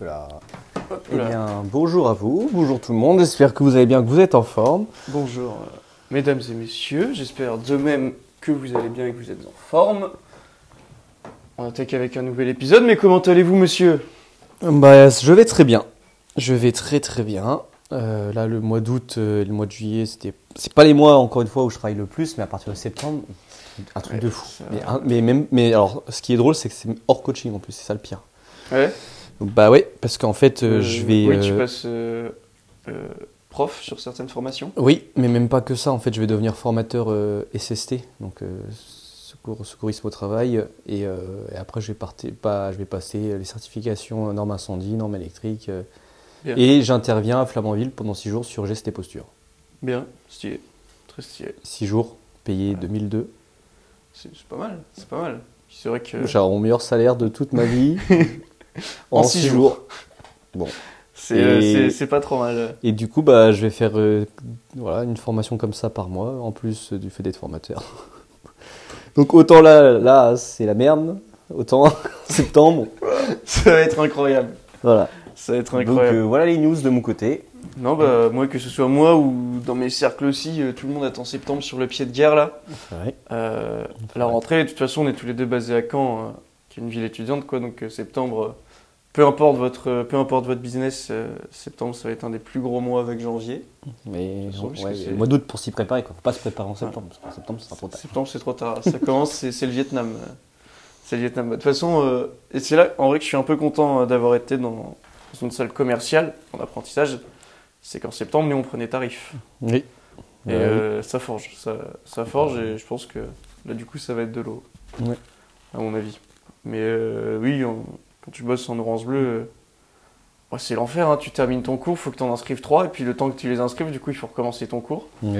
Hop Eh là. bien, bonjour à vous, bonjour tout le monde, j'espère que vous allez bien, que vous êtes en forme. Bonjour, euh, mesdames et messieurs. J'espère de même que vous allez bien et que vous êtes en forme. On attaque avec un nouvel épisode, mais comment allez-vous, monsieur? Bah, je vais très bien. Je vais très très bien. Euh, là, le mois d'août euh, et le mois de juillet, c'était. C'est pas les mois, encore une fois, où je travaille le plus, mais à partir de septembre, un truc Ouais, de fou. ça- Mais, un- mais même, mais alors, ce qui est drôle, c'est que c'est hors coaching en plus, c'est ça le pire. Ouais. Donc, bah ouais, parce qu'en fait, euh, Euh, je vais. Oui, tu euh, passes prof sur certaines formations. Oui, mais même pas que ça. En fait, je vais devenir formateur SST, donc secours, secourisme au travail. Et, et après, je vais, partir, pas, je vais passer les certifications normes incendie, normes électriques. et j'interviens à Flamanville pendant 6 jours sur geste et posture. Bien, stylé. Très stylé. 6 jours, payé 2002. C'est c'est pas mal, c'est pas mal. C'est vrai que J'ai mon meilleur salaire de toute ma vie En en six 6 jours. Bon. c'est euh, c'est- pas trop mal. Et du coup, bah, je vais faire euh, voilà, une formation comme ça par mois, en plus du fait d'être formateur. Donc autant là, là c'est la merde, autant septembre. Ça va être incroyable. Voilà. Ça va être Donc incroyable. euh, voilà les news de mon côté. Non, bah, moi, que ce soit moi ou dans mes cercles aussi, euh, tout le monde attend septembre sur le pied de guerre, là. Ouais. Euh, à la rentrée, de toute façon, on est tous les deux basés à Caen, euh, qui est une ville étudiante, quoi. Donc, septembre, peu importe votre, euh, peu importe votre business, euh, septembre, ça va être un des plus gros mois avec janvier. Mais façon, ouais, c'est- le mois d'août pour s'y préparer, quoi. Faut pas se préparer en septembre, parce qu'en septembre, sera trop tard. Septembre, c'est trop tard. Ça commence, c'est c'est le Vietnam. euh, C'est le Vietnam. De toute façon, euh, et c'est là, en vrai, que je suis un peu content d'avoir été dans, dans une salle commerciale, en apprentissage. C'est qu'en septembre, nous, on prenait tarif. Oui. Et euh, ça forge, ça, ça forge et je pense que là du coup ça va être de l'eau, Ouais. à mon avis. Mais oui, on- quand tu bosses en orange bleu, euh, ouais, c'est l'enfer, hein. tu termines ton cours, faut que tu en inscrives trois et puis le temps que tu les inscrives, du coup il faut recommencer ton cours. Oui.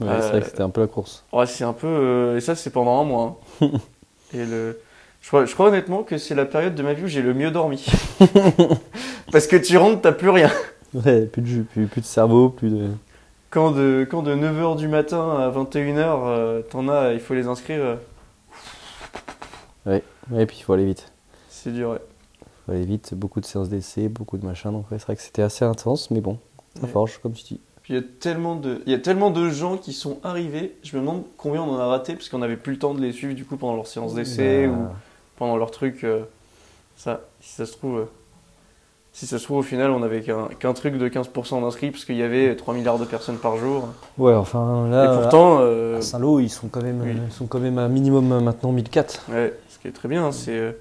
Ouais, Euh, C'est vrai que c'était un peu la course. Ouais, c'est un peu... euh, et ça c'est pendant un mois. hein. et le... Je crois, je crois honnêtement que c'est la période de ma vie où j'ai le mieux dormi. Parce que tu rentres, t'as plus rien. Ouais, plus de jus, plus, plus de cerveau, plus de. Quand de, quand de 9h du matin à 21h, euh, t'en as, il faut les inscrire, euh, Ouais, et puis il faut aller vite. c'est dur. ouais. Aller vite, beaucoup de séances d'essai, beaucoup de machin. Donc ouais, c'est vrai que c'était assez intense, mais bon, ça Ouais. forge, comme tu dis. Puis il y a tellement de, il y a tellement de gens qui sont arrivés. Je me demande combien on en a raté parce qu'on n'avait plus le temps de les suivre du coup pendant leur séance d'essai Bah, ou pendant leur truc. euh, ça, si ça se trouve, euh, si ça se trouve au final on avait qu'un truc de 15% d'inscrits parce qu'il y avait 3 milliards de personnes par jour. Ouais, enfin là, Et pourtant, euh, à Saint-Lô, ils sont quand même, oui. ils sont quand même à minimum euh, maintenant 1004. ouais, ce qui est très bien, c'est, euh,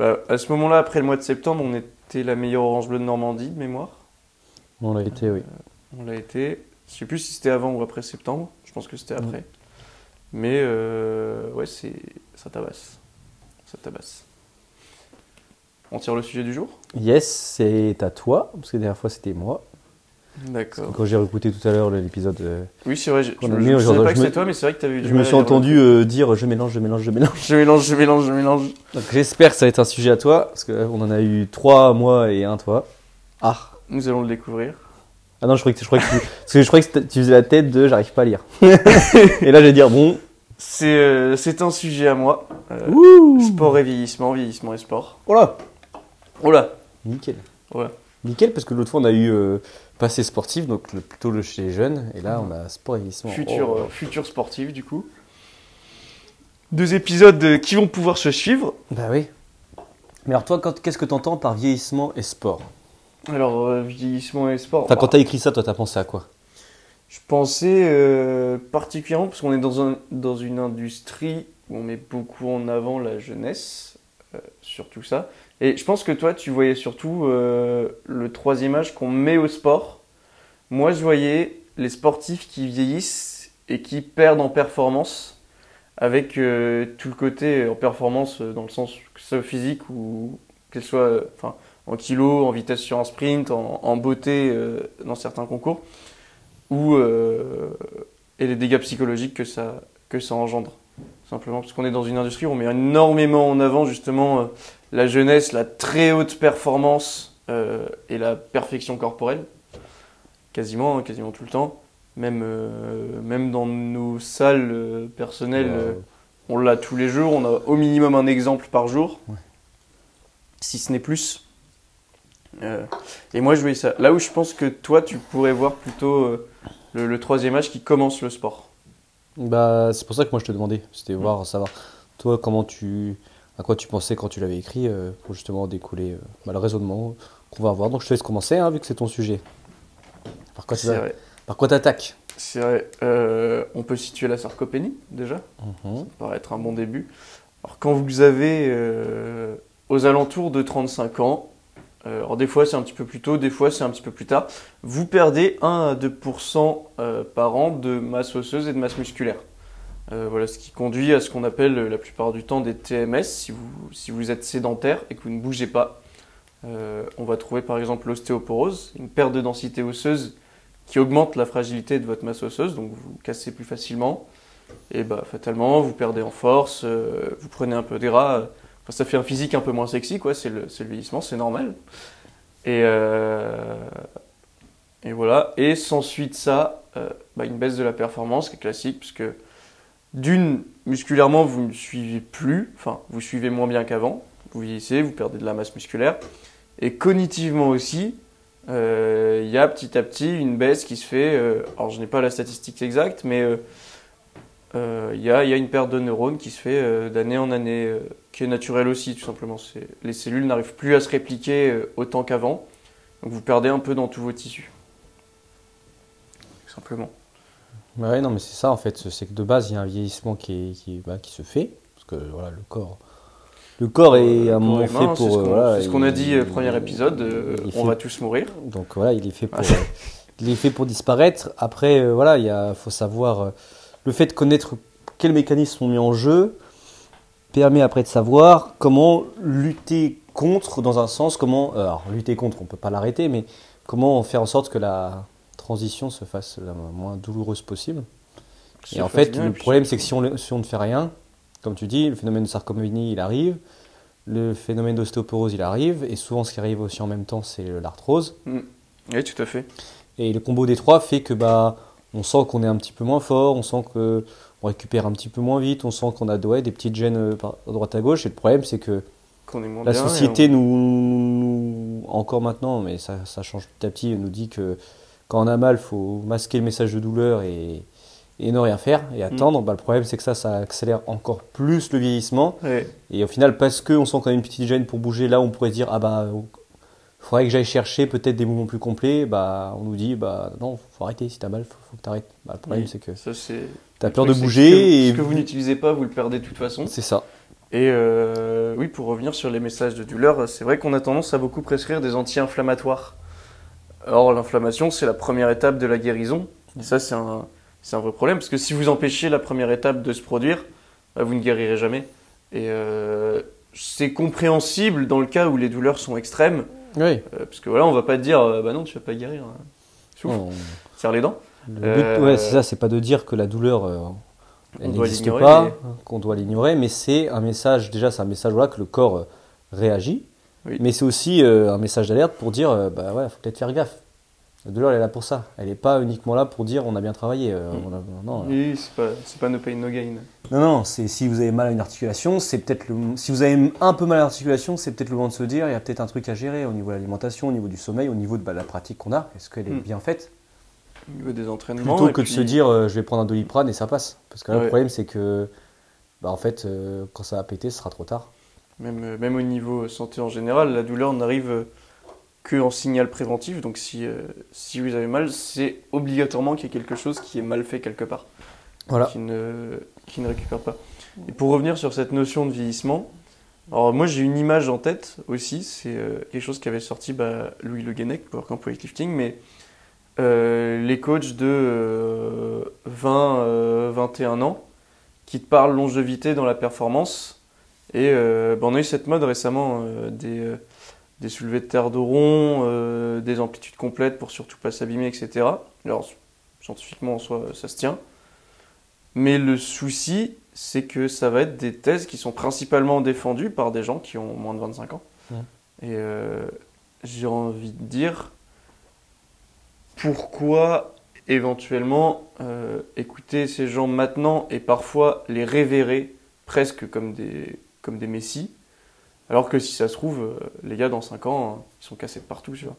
bah, à ce moment-là après le mois de septembre, on était la meilleure orange bleue de Normandie de mémoire. On l'a été, oui. On l'a été. Je sais plus si c'était avant ou après septembre. Je pense que c'était après. Mais euh, ouais, c'est ça tabasse. Ça tabasse. On tire le sujet du jour? Yes, c'est à toi, parce que la dernière fois c'était moi. D'accord. Quand j'ai écouté tout à l'heure l'épisode, euh, Oui, c'est vrai. Je, je, mis savais pas que c'était toi, mais c'est vrai que tu avais du je me suis entendu euh, dire je mélange, je mélange, je mélange. Je mélange, je mélange, je mélange. Donc j'espère que ça va être un sujet à toi, parce qu'on en a eu trois moi et un toi. Ah Nous allons le découvrir. Ah non, je croyais que, je croyais que, tu, parce que je croyais que tu faisais la tête de j'arrive pas à lire. et là, je vais dire bon. C'est euh, un sujet à moi. Euh, sport et vieillissement, vieillissement et sport. Oh là Oh là Nickel. Ouais. Nickel, parce que l'autre fois, on a eu euh, passé sportif, donc le, plutôt le chez les jeunes, et là, on a sport et vieillissement. futur, Oh. euh, futur sportif du coup. Deux épisodes euh, qui vont pouvoir se suivre. Bah oui. Mais alors, toi, quand- qu'est-ce que tu entends par vieillissement et sport? Alors, euh, vieillissement et sport. Enfin, bah, quand t'as écrit ça, toi, t'as pensé à quoi? Je pensais euh, particulièrement parce qu'on est dans, un, dans une industrie où on met beaucoup en avant la jeunesse, euh, surtout ça. Et je pense que toi, tu voyais surtout euh, le troisième âge qu'on met au sport. Moi, je voyais les sportifs qui vieillissent et qui perdent en performance avec euh, tout le côté en performance euh, dans le sens que ce soit physique ou qu'elle soit euh, en kilo, en vitesse sur un sprint, en, en beauté euh, dans certains concours ou euh, et les dégâts psychologiques que ça que ça engendre simplement parce qu'on est dans une industrie où on met énormément en avant justement euh, la jeunesse, la très haute performance euh, et la perfection corporelle quasiment hein, quasiment tout le temps même euh, même dans nos salles euh, personnelles euh, on l'a tous les jours on a au minimum un exemple par jour Ouais. si ce n'est plus et moi, je voyais ça. Là où je pense que toi, tu pourrais voir plutôt le, le troisième âge qui commence le sport. Bah, c'est pour ça que moi je te demandais. C'était voir, savoir, toi, comment tu, à quoi tu pensais quand tu l'avais écrit, euh, pour justement découler euh, bah, le raisonnement qu'on va avoir. Donc je te laisse commencer, hein, vu que c'est ton sujet. Par quoi tu C'est vas- vrai. par quoi t'attaques C'est vrai. Euh, on peut situer la sarcopénie, déjà. Mhm. Ça paraît être un bon début. Alors, quand vous avez euh, aux alentours de 35 ans, alors des fois c'est un petit peu plus tôt, des fois c'est un petit peu plus tard, vous perdez 1 à 2% euh, par an de masse osseuse et de masse musculaire. Euh, voilà ce qui conduit à ce qu'on appelle la plupart du temps des TMS si vous, si vous êtes sédentaire et que vous ne bougez pas. Euh, on va trouver par exemple l'ostéoporose, une perte de densité osseuse qui augmente la fragilité de votre masse osseuse, donc vous cassez plus facilement. Et bah fatalement, vous perdez en force, euh, vous prenez un peu des rats. ça fait un physique un peu moins sexy, quoi. C'est le, vieillissement, c'est normal. Et, et voilà. Et s'ensuit de ça, bah, une baisse de la performance qui est classique, puisque d'une, musculairement, vous ne suivez plus, enfin, vous suivez moins bien qu'avant. Vous vieillissez, vous perdez de la masse musculaire. Et cognitivement aussi, euh, il y a petit à petit une baisse qui se fait. euh, alors, je n'ai pas la statistique exacte, mais euh, il y, y a une perte de neurones qui se fait d'année en année, qui est naturelle aussi, tout simplement. Les cellules n'arrivent plus à se répliquer autant qu'avant, donc vous perdez un peu dans tous vos tissus. Tout simplement. Ouais, non, mais c'est ça en fait. C'est que de base, il y a un vieillissement qui, est, qui, bah, qui se fait. Parce que voilà, le corps. Le corps est Euh, à un pour moment fait c'est pour. ce euh, qu'on voilà, c'est ce qu'on a dit euh, premier épisode, euh, on fait- va tous mourir. Donc voilà, il est fait pour, euh, il est fait pour disparaître. Après, euh, voilà, il faut savoir euh, le fait de connaître quels mécanismes sont mis en jeu permet après de savoir comment lutter contre, dans un sens, comment, euh, alors lutter contre, on peut pas l'arrêter, mais comment faire en sorte que la transition se fasse la moins douloureuse possible. Et en fait, bien, le problème, c'est que si on, si on ne fait rien, comme tu dis, le phénomène de sarcopénie, il arrive, le phénomène d'ostéoporose, il arrive, et souvent, ce qui arrive aussi en même temps, c'est l'arthrose. Oui, tout à fait. Et le combo des trois fait que bah, on sent qu'on est un petit peu moins fort, on sent que on récupère un petit peu moins vite, on sent qu'on a ouais, des petites gènes euh, à droite à gauche. Et le problème, c'est que moins la société on- nous- encore maintenant, mais ça, ça change petit à petit, nous dit que quand on a mal, faut masquer le message de douleur et, et ne rien faire et attendre. Bah, le problème, c'est que ça, ça accélère encore plus le vieillissement. Et au final, parce qu'on sent qu'on a une petite gêne pour bouger, là, on pourrait dire, ah bah, il faudrait que j'aille chercher peut-être des mouvements plus complets. Bah, on nous dit, bah non, faut arrêter. Si t'as mal, faut, faut que t'arrêtes. Bah, le problème, Oui. c'est que t'as peur de bouger que et Ce que vous n'utilisez pas, vous le perdez de toute façon. c'est ça. Et euh, oui, pour revenir sur les messages de douleur, c'est vrai qu'on a tendance à beaucoup prescrire des anti-inflammatoires. Or, l'inflammation, c'est la première étape de la guérison. Et ça, c'est un, c'est un vrai problème, parce que si vous empêchez la première étape de se produire, bah, vous ne guérirez jamais. Et euh, c'est compréhensible dans le cas où les douleurs sont extrêmes, Oui. euh, parce que voilà, on va pas te dire, euh, bah non, tu vas pas guérir. hein. Souffle, On- serre les dents. Le but, ouais, c'est ça, c'est pas de dire que la douleur, elle n'existe pas, mais- qu'on doit l'ignorer, mais c'est un message, déjà, c'est un message voilà, que le corps réagit, Oui. mais c'est aussi euh, un message d'alerte pour dire, euh, bah ouais, faut peut-être faire gaffe. La douleur, elle est là pour ça. Elle n'est pas uniquement là pour dire on a bien travaillé. euh, Mm. on a- non, Oui, c'est pas, c'est pas no pain, no gain. Non, non, c'est si vous avez mal à une articulation, c'est peut-être le. Si vous avez un peu mal à l'articulation, c'est peut-être le moment de se dire il y a peut-être un truc à gérer au niveau de l'alimentation, au niveau du sommeil, au niveau de bah, la pratique qu'on a. Est-ce qu'elle est Mm. bien faite? Au niveau des entraînements. Plutôt que de se dire euh, je vais prendre un doliprane et ça passe. Parce que là, Ouais. le problème, c'est que. Bah, en fait, euh, quand ça va péter, ce sera trop tard. Même, euh, même au niveau santé en général, la douleur n'arrive euh, que en signal préventif. Donc si, euh, si vous avez mal, c'est obligatoirement qu'il y ait quelque chose qui est mal fait quelque part, Voilà. qui, ne, qui ne récupère pas. Et pour revenir sur cette notion de vieillissement, alors moi j'ai une image en tête aussi, c'est euh, quelque chose qu'avait sorti bah, Louis Le Guenec, Power Camp Weightlifting, mais euh, les coachs de euh, 20, euh, 21 ans qui te parlent longévité dans la performance. Et euh, bah, on a eu cette mode récemment euh, des, euh, des soulevés de terre de rond, des amplitudes complètes pour surtout pas s'abîmer, etc. Alors, scientifiquement en soi, ça se tient. Mais le souci, c'est que ça va être des thèses qui sont principalement défendues par des gens qui ont moins de 25 ans. Et j'ai envie de dire, pourquoi éventuellement euh, écouter ces gens maintenant et parfois les révérer presque comme des, comme des messies Alors que si ça se trouve, euh, les gars, dans 5 ans, hein, ils sont cassés de partout, tu vois.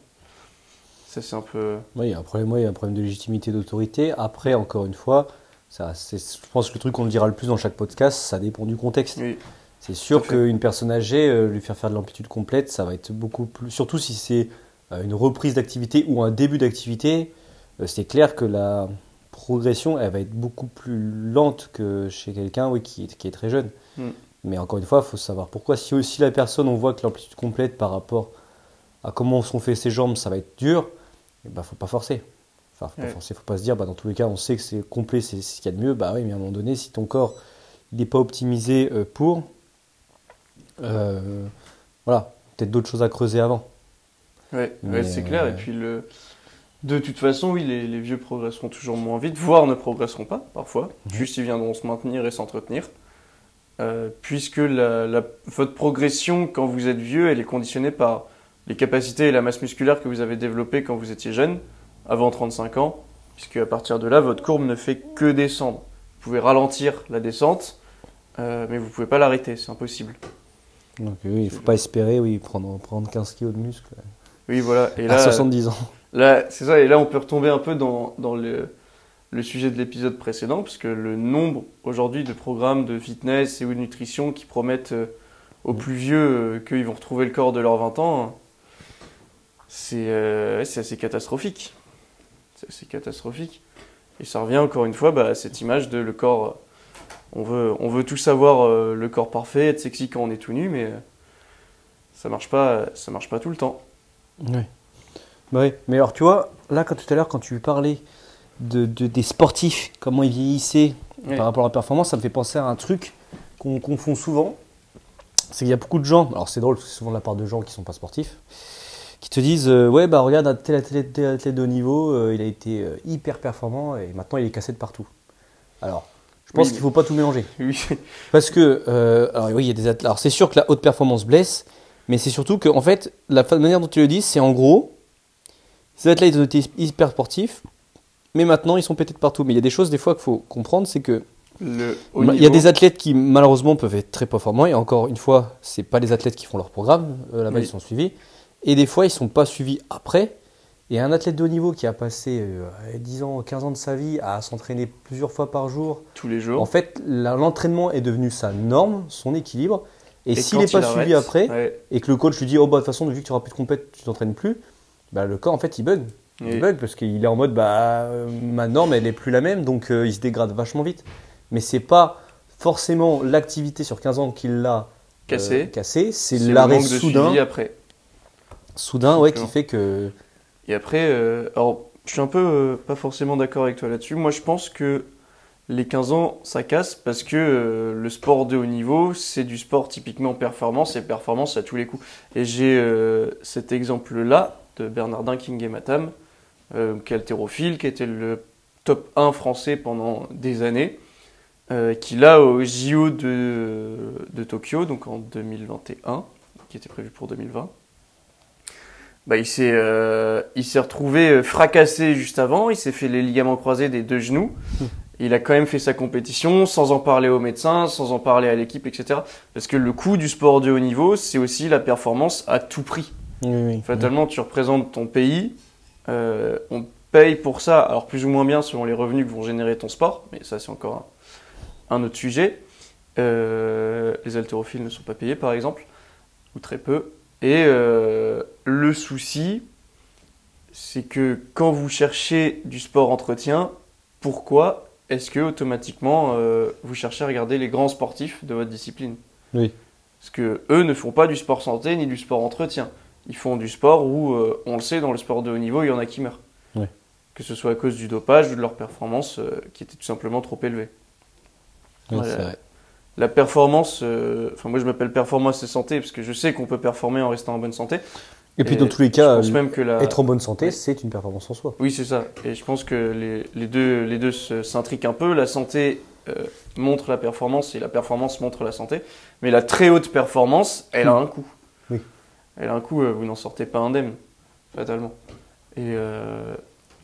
Ça, c'est un peu. Oui, il y a un problème, ouais, il y a un problème de légitimité, d'autorité. Après, encore une fois, ça, je pense que le truc qu'on dira le plus dans chaque podcast, ça dépend du contexte. Oui, C'est sûr qu'une personne âgée, euh, lui faire faire de l'amplitude complète, ça va être beaucoup plus. Surtout si c'est euh, une reprise d'activité ou un début d'activité, euh, c'est clair que la progression, elle va être beaucoup plus lente que chez quelqu'un oui, qui, est, qui est très jeune. Mm. Mais encore une fois, il faut savoir pourquoi. Si aussi la personne, on voit que l'amplitude complète par rapport à comment sont fait ses jambes, ça va être dur, il ne faut pas forcer. Enfin, faut pas Ouais. forcer, faut pas se dire, bah, dans tous les cas, on sait que c'est complet, c'est ce qu'il y a de mieux. Bah oui, mais à un moment donné, si ton corps il n'est pas optimisé euh, pour, euh, voilà, peut-être d'autres choses à creuser avant. ouais, c'est clair. euh, Et puis, le... de toute façon, oui, les, les vieux progresseront toujours moins vite, voire ne progresseront pas, parfois. Juste, ils viendront se maintenir et s'entretenir. Euh, puisque la, la- votre progression, quand vous êtes vieux, elle est conditionnée par les capacités et la masse musculaire que vous avez développées quand vous étiez jeune, avant 35 ans, puisque à partir de là, votre courbe ne fait que descendre. Vous pouvez ralentir la descente, euh, mais vous pouvez pas l'arrêter, c'est impossible. Donc oui, il ne faut pas espérer oui, prendre, prendre 15 kg de muscle Oui, voilà. Et à là, 70 ans. Là, c'est ça, et là on peut retomber un peu dans, dans le, le sujet de l'épisode précédent, parce que le nombre aujourd'hui de programmes de fitness et ou de nutrition qui promettent euh, aux Mm. plus vieux euh, qu'ils vont retrouver le corps de leurs 20 ans, c'est euh, assez catastrophique. C'est assez catastrophique. Et ça revient encore une fois bah, à cette image de le corps. euh, On veut, on veut tous avoir euh, le corps parfait, être sexy quand on est tout nu, mais euh, ça marche pas, ça marche pas tout le temps. Ouais. Bah oui. Mais alors, tu vois, là, quand, tout à l'heure, quand tu parlais de, de- des sportifs, comment ils vieillissaient par rapport à la performance, ça me fait penser à un truc qu'on confond souvent. C'est qu'il y a beaucoup de gens, alors c'est drôle, parce que c'est souvent de la part de gens qui sont pas sportifs, qui te disent euh, Ouais, bah regarde, un tel athlète, tel athlète de haut niveau, euh, il a été euh, hyper performant et maintenant il est cassé de partout. Alors, je pense Oui, qu'il faut pas tout mélanger. Oui. Parce que, alors oui, il y a des athlètes. Alors c'est sûr que la haute performance blesse, mais c'est surtout que, en fait, la manière dont tu le dis, c'est en gros, ces athlètes ils ont été hyper sportifs, mais maintenant ils sont pétés de partout. Mais il y a des choses, des fois, qu'il faut comprendre, c'est que Le haut il y a des athlètes qui, malheureusement, peuvent être très performants, et encore une fois, c'est pas les athlètes qui font leur programme, euh, là-bas Oui. ils sont suivis, et des fois ils sont pas suivis après. Et un athlète de haut niveau qui a passé euh, 10 ans, 15 ans de sa vie à s'entraîner plusieurs fois par jour, tous les jours. en fait, l'entraînement est devenu sa norme, son équilibre. Et, s'il n'est pas suivi après, ouais, et que le coach lui dit Oh, bah, de toute façon, vu que tu n'auras plus de compète, tu t'entraînes plus, bah, le corps, en fait, il bug. Il bug parce qu'il est en mode bah, euh, Ma norme, elle n'est plus la même, donc euh, il se dégrade vachement vite. Mais c'est pas forcément l'activité sur 15 ans qui l'a euh, Cassé. c'est l'arrêt soudain, après. soudain ouais, qui fait que. Et après, euh, alors, je suis un peu pas forcément d'accord avec toi là-dessus. Moi, je pense que les 15 ans, ça casse parce que le sport de haut niveau, c'est du sport typiquement performance et performance à tous les coups. Et j'ai cet exemple-là de Bernardin King et Matam, euh, qui est haltérophile, qui était le top 1 français pendant des années, euh, qui là, au JO de, de Tokyo, donc en 2021, qui était prévu pour 2020, bah, il s'est euh, retrouvé euh, fracassé juste avant, il s'est fait les ligaments croisés des deux genoux. Il a quand même fait sa compétition sans en parler aux médecins, sans en parler à l'équipe, etc. Parce que le coût du sport de haut niveau, c'est aussi la performance à tout prix. Oui, oui. Fatalement, tu représentes ton pays, euh, on paye pour ça, alors plus ou moins bien selon les revenus que vont générer ton sport, mais ça c'est encore un, un autre sujet. Euh, les haltérophiles ne sont pas payés par exemple, ou très peu. Et euh, le souci, c'est que quand vous cherchez du sport entretien, pourquoi est-ce que automatiquement vous cherchez à regarder les grands sportifs de votre discipline? Oui. Parce que eux ne font pas du sport santé ni du sport entretien. Ils font du sport où, euh, on le sait, dans le sport de haut niveau, il y en a qui meurent. Que ce soit à cause du dopage ou de leur performance euh, qui était tout simplement trop élevée. Oui, Voilà. c'est vrai. La performance, euh, enfin moi je m'appelle performance et santé parce que je sais qu'on peut performer en restant en bonne santé. Et puis, dans tous les cas, même que la... être en bonne santé, c'est une performance en soi. Oui, c'est ça. Et je pense que les, les deux, les deux s'intriquent un peu. La santé euh, montre la performance et la performance montre la santé. Mais la très haute performance, elle a un coût. Oui. Elle a un coût, euh, vous n'en sortez pas indemne, fatalement. Et euh,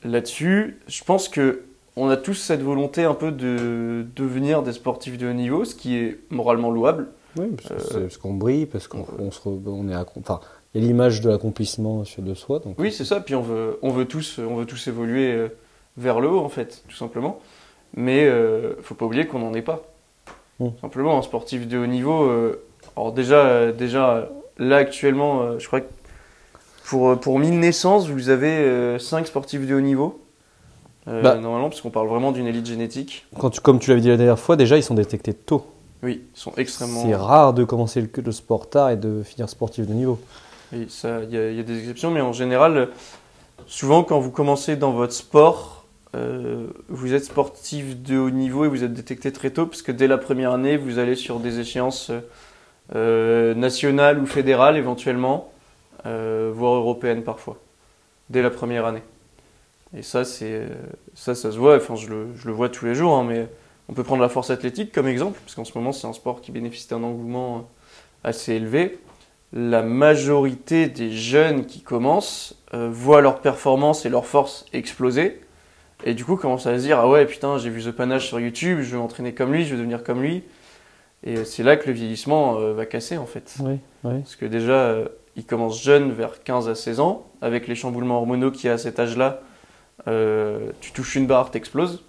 là-dessus, je pense que on a tous cette volonté un peu de devenir des sportifs de haut niveau, ce qui est moralement louable. Oui, parce, parce qu'on brille, parce qu'on on se, on est, enfin, il y a l'image de l'accomplissement de soi. Donc... Oui, c'est ça. Puis on veut, on veut tous, on veut tous évoluer vers le haut, en fait, tout simplement. Mais euh, faut pas oublier qu'on n'en est pas. Mm. Simplement, un sportif de haut niveau. euh, alors déjà, euh, déjà là actuellement, euh, je crois que pour, euh, pour 1000 naissances, vous avez 5 sportifs de haut niveau. Euh, Bah. Normalement, parce qu'on parle vraiment d'une élite génétique. Quand tu, comme tu l'avais dit la dernière fois, déjà ils sont détectés tôt. Oui, ils sont extrêmement. C'est rare de commencer le, le sport tard et de finir sportif de niveau. Oui, il y, a- il y a des exceptions, mais en général, souvent quand vous commencez dans votre sport, euh, vous êtes sportif de haut niveau et vous êtes détecté très tôt, parce que dès la première année, vous allez sur des échéances euh, nationales ou fédérales éventuellement, euh, voire européennes parfois, dès la première année. Et ça, c'est euh, ça, ça se voit. Enfin, je le, je le vois tous les jours, hein, mais on peut prendre la force athlétique comme exemple, parce qu'en ce moment, c'est un sport qui bénéficie d'un engouement assez élevé la majorité des jeunes qui commencent euh, voient leur performance et leur force exploser. Et du coup, commencent à se dire Ah ouais, putain, j'ai vu The Panache sur YouTube, je vais m'entraîner comme lui, je vais devenir comme lui. Et c'est là que le vieillissement euh, va casser en fait. Oui, oui. Parce que déjà, euh, ils commencent jeunes, vers 15 à 16 ans, avec les chamboulements hormonaux qu'il y a à cet âge-là. euh, tu touches une barre, t'exploses.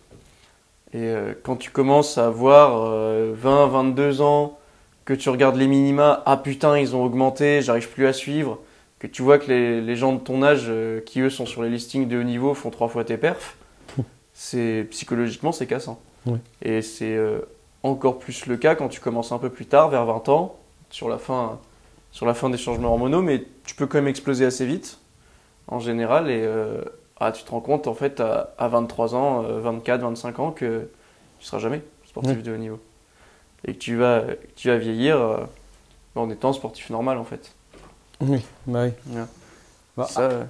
Et euh, quand tu commences à avoir euh, 20, 22 ans, que tu regardes les minima, ah putain, ils ont augmenté, j'arrive plus à suivre, que tu vois que les, les gens de ton âge, euh, qui eux sont sur les listings de haut niveau, font trois fois tes perfs, c'est psychologiquement c'est cassant. Ouais. Et c'est euh, encore plus le cas quand tu commences un peu plus tard, vers 20 ans, sur la fin, sur la fin des changements hormonaux, mais tu peux quand même exploser assez vite, en général, et euh, ah, tu te rends compte en fait à, à 23 ans, euh, 24, 25 ans que tu seras jamais sportif de haut niveau. Et que tu vas, que tu vas vieillir euh, en étant sportif normal en fait. Oui, bah oui. Ouais. Bah, Ça, euh,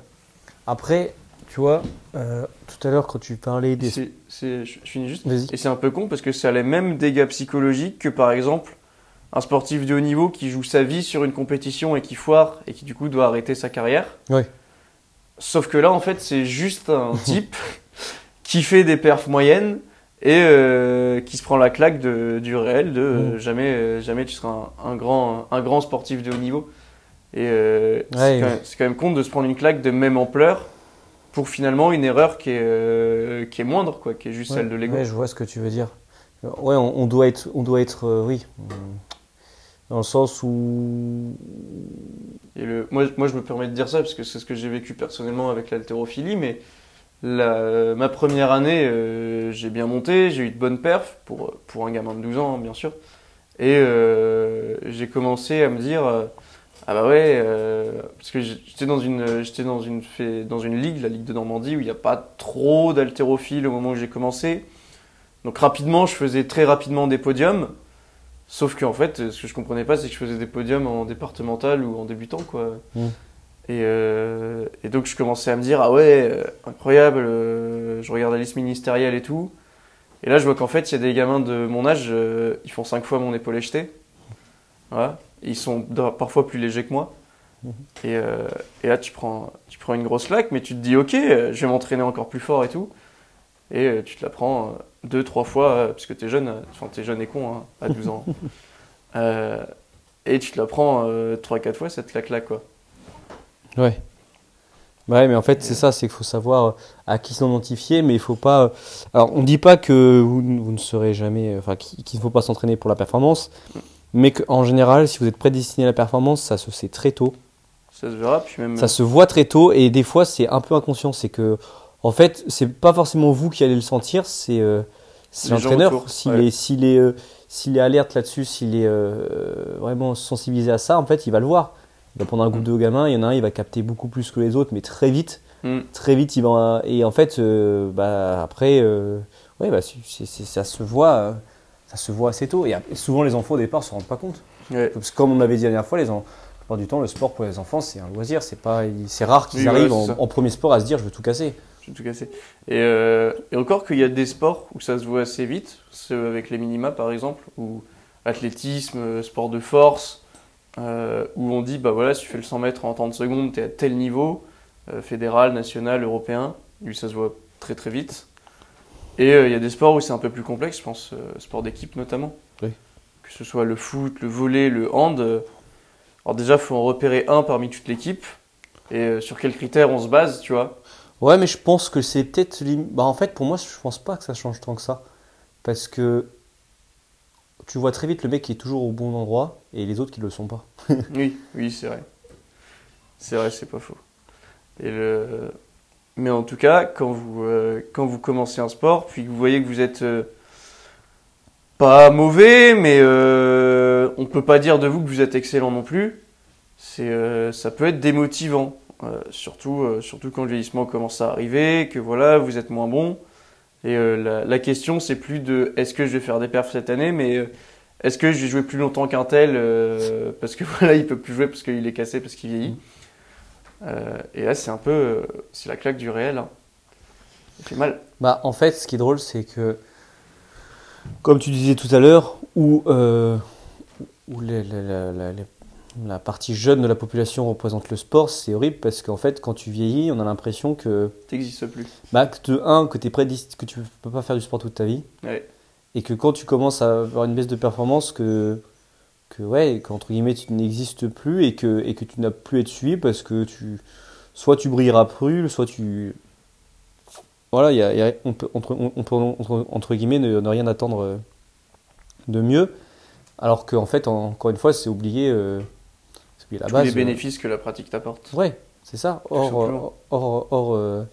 Après, tu vois, euh, tout à l'heure quand tu parlais des. je, je finis juste. Et c'est un peu con parce que ça a les mêmes dégâts psychologiques que par exemple un sportif de haut niveau qui joue sa vie sur une compétition et qui foire et qui du coup doit arrêter sa carrière. Ouais. Sauf que là en fait c'est juste un type qui fait des perfs moyennes et euh, qui se prend la claque de, du réel de euh, jamais, euh, jamais tu seras un, un grand, un grand sportif de haut niveau. Et quand c'est quand même con de se prendre une claque de même ampleur pour finalement une erreur qui est, euh, qui est moindre, quoi, qui est juste Ouais, celle de l'ego. ouais, je vois ce que tu veux dire. Ouais, on, on doit être, on doit être, euh, oui, dans le sens où, Et le, moi, moi, je me permets de dire ça parce que c'est ce que j'ai vécu personnellement avec l'haltérophilie, mais la, ma première année, euh, j'ai bien monté, j'ai eu de bonnes perfs pour, pour un gamin de 12 ans, hein, bien sûr. Et j'ai commencé à me dire, ah bah ouais, euh, parce que j'étais dans une, j'étais dans une, fait- dans une ligue, la ligue de Normandie, où il n'y a pas trop d'haltérophiles au moment où j'ai commencé. Donc rapidement, je faisais très rapidement des podiums. Sauf qu'en fait, ce que je comprenais pas, c'est que je faisais des podiums en départemental ou en débutant, quoi. Mm. Et, euh, et donc je commençais à me dire, ah ouais, euh, incroyable, euh, je regarde la liste ministérielle et tout. Et là, je vois qu'en fait, il y a des gamins de mon âge, euh, ils font 5 fois mon épaule jetée. Voilà. Ils sont parfois plus légers que moi. Mhm. Et, euh, et là, tu prends, tu prends une grosse claque, mais tu te dis, ok, euh, je vais m'entraîner encore plus fort et tout. Et euh, tu te la prends euh, deux, trois fois, parce que t'es jeune, enfin t'es jeune et con hein, à 12 ans. Et tu te la prends trois, quatre fois, cette claque-là, quoi. ouais. Ouais, mais en fait, c'est ça, c'est qu'il faut savoir à qui s'identifier, mais il faut pas. Alors, on dit pas que vous, ne serez jamais, enfin, qu'il qu'il ne faut pas s'entraîner pour la performance, mais qu'en général, si vous êtes prédestiné à la performance, ça se sait très tôt. Ça se verra, puis même. Ça se voit très tôt et des fois c'est un peu inconscient. C'est que, en fait, c'est pas forcément vous qui allez le sentir, c'est euh, l'entraîneur. S'il ouais. est, s'il est, euh, s'il est alerte là-dessus, s'il est euh, vraiment sensibilisé à ça, en fait, il va le voir. Il va prendre un groupe de gamins, il y en a un, il va capter beaucoup plus que les autres, mais très vite. Mm. Très vite, il va. Et en fait, bah, après, ouais, bah, ça se voit. Ça se voit assez tôt. Et souvent, les enfants au départ se rendent pas compte. Ouais. Parce que comme on l'avait dit la dernière fois, les plupart du temps, le sport pour les enfants, c'est un loisir. C'est pas, c'est rare qu'ils Oui, arrivent en, premier sport à se dire je veux tout casser. Je vais tout casser. Et, euh, et encore qu'il y a des sports où ça se voit assez vite, avec les minima par exemple, ou athlétisme, euh, sport de force, euh, où on dit bah voilà, si tu fais le 100 mètres en 30 secondes, tu es à tel niveau, euh, fédéral, national, européen, lui ça se voit très très vite. Et euh, il y a des sports où c'est un peu plus complexe, je pense, euh, sport d'équipe notamment. Oui. que ce soit le foot, le volley, le hand. euh, alors déjà, il faut en repérer un parmi toute l'équipe. Et sur quels critères on se base, tu vois? Ouais, mais je pense que c'est peut-être. Bah, en fait, pour moi, je pense pas que ça change tant que ça. Parce que tu vois très vite le mec qui est toujours au bon endroit et les autres qui le sont pas. Oui, oui, c'est vrai. C'est vrai, c'est pas faux. Et le... Mais en tout cas, quand vous, euh, quand vous commencez un sport, puis que vous voyez que vous êtes euh, pas mauvais, mais euh, on peut pas dire de vous que vous êtes excellent non plus, euh, ça peut être démotivant. Surtout, surtout quand le vieillissement commence à arriver, que voilà, vous êtes moins bon. Et la, question, c'est plus de est-ce que je vais faire des perfs cette année, mais est-ce que je vais jouer plus longtemps qu'un tel parce que voilà, il peut plus jouer parce qu'il est cassé, parce qu'il vieillit. Et là, c'est un peu, euh, c'est la claque du réel. hein. Ça fait mal. Bah, en fait, ce qui est drôle, c'est que, comme tu disais tout à l'heure, où, euh, où les- les- la, la- les- la partie jeune de la population représente le sport, c'est horrible parce qu'en fait, quand tu vieillis, on a l'impression que, T'existes plus. bah, que de un, que tu es que tu peux pas faire du sport toute ta vie, Ouais. et que quand tu commences à avoir une baisse de performance, que, que ouais, qu'entre guillemets, tu n'existes plus et que, et que tu n'as plus à être suivi parce que tu, soit tu brilleras plus, soit tu, voilà, il y a- y a- on peut, entre, on- on peut, entre, entre guillemets, ne, ne rien attendre euh, de mieux. Alors qu'en fait, en- encore une fois, c'est oublier, euh, oublier la Tous base. les euh, bénéfices que la pratique t'apporte. Ouais, c'est ça. Hors, simplement. hors, hors, hors, euh,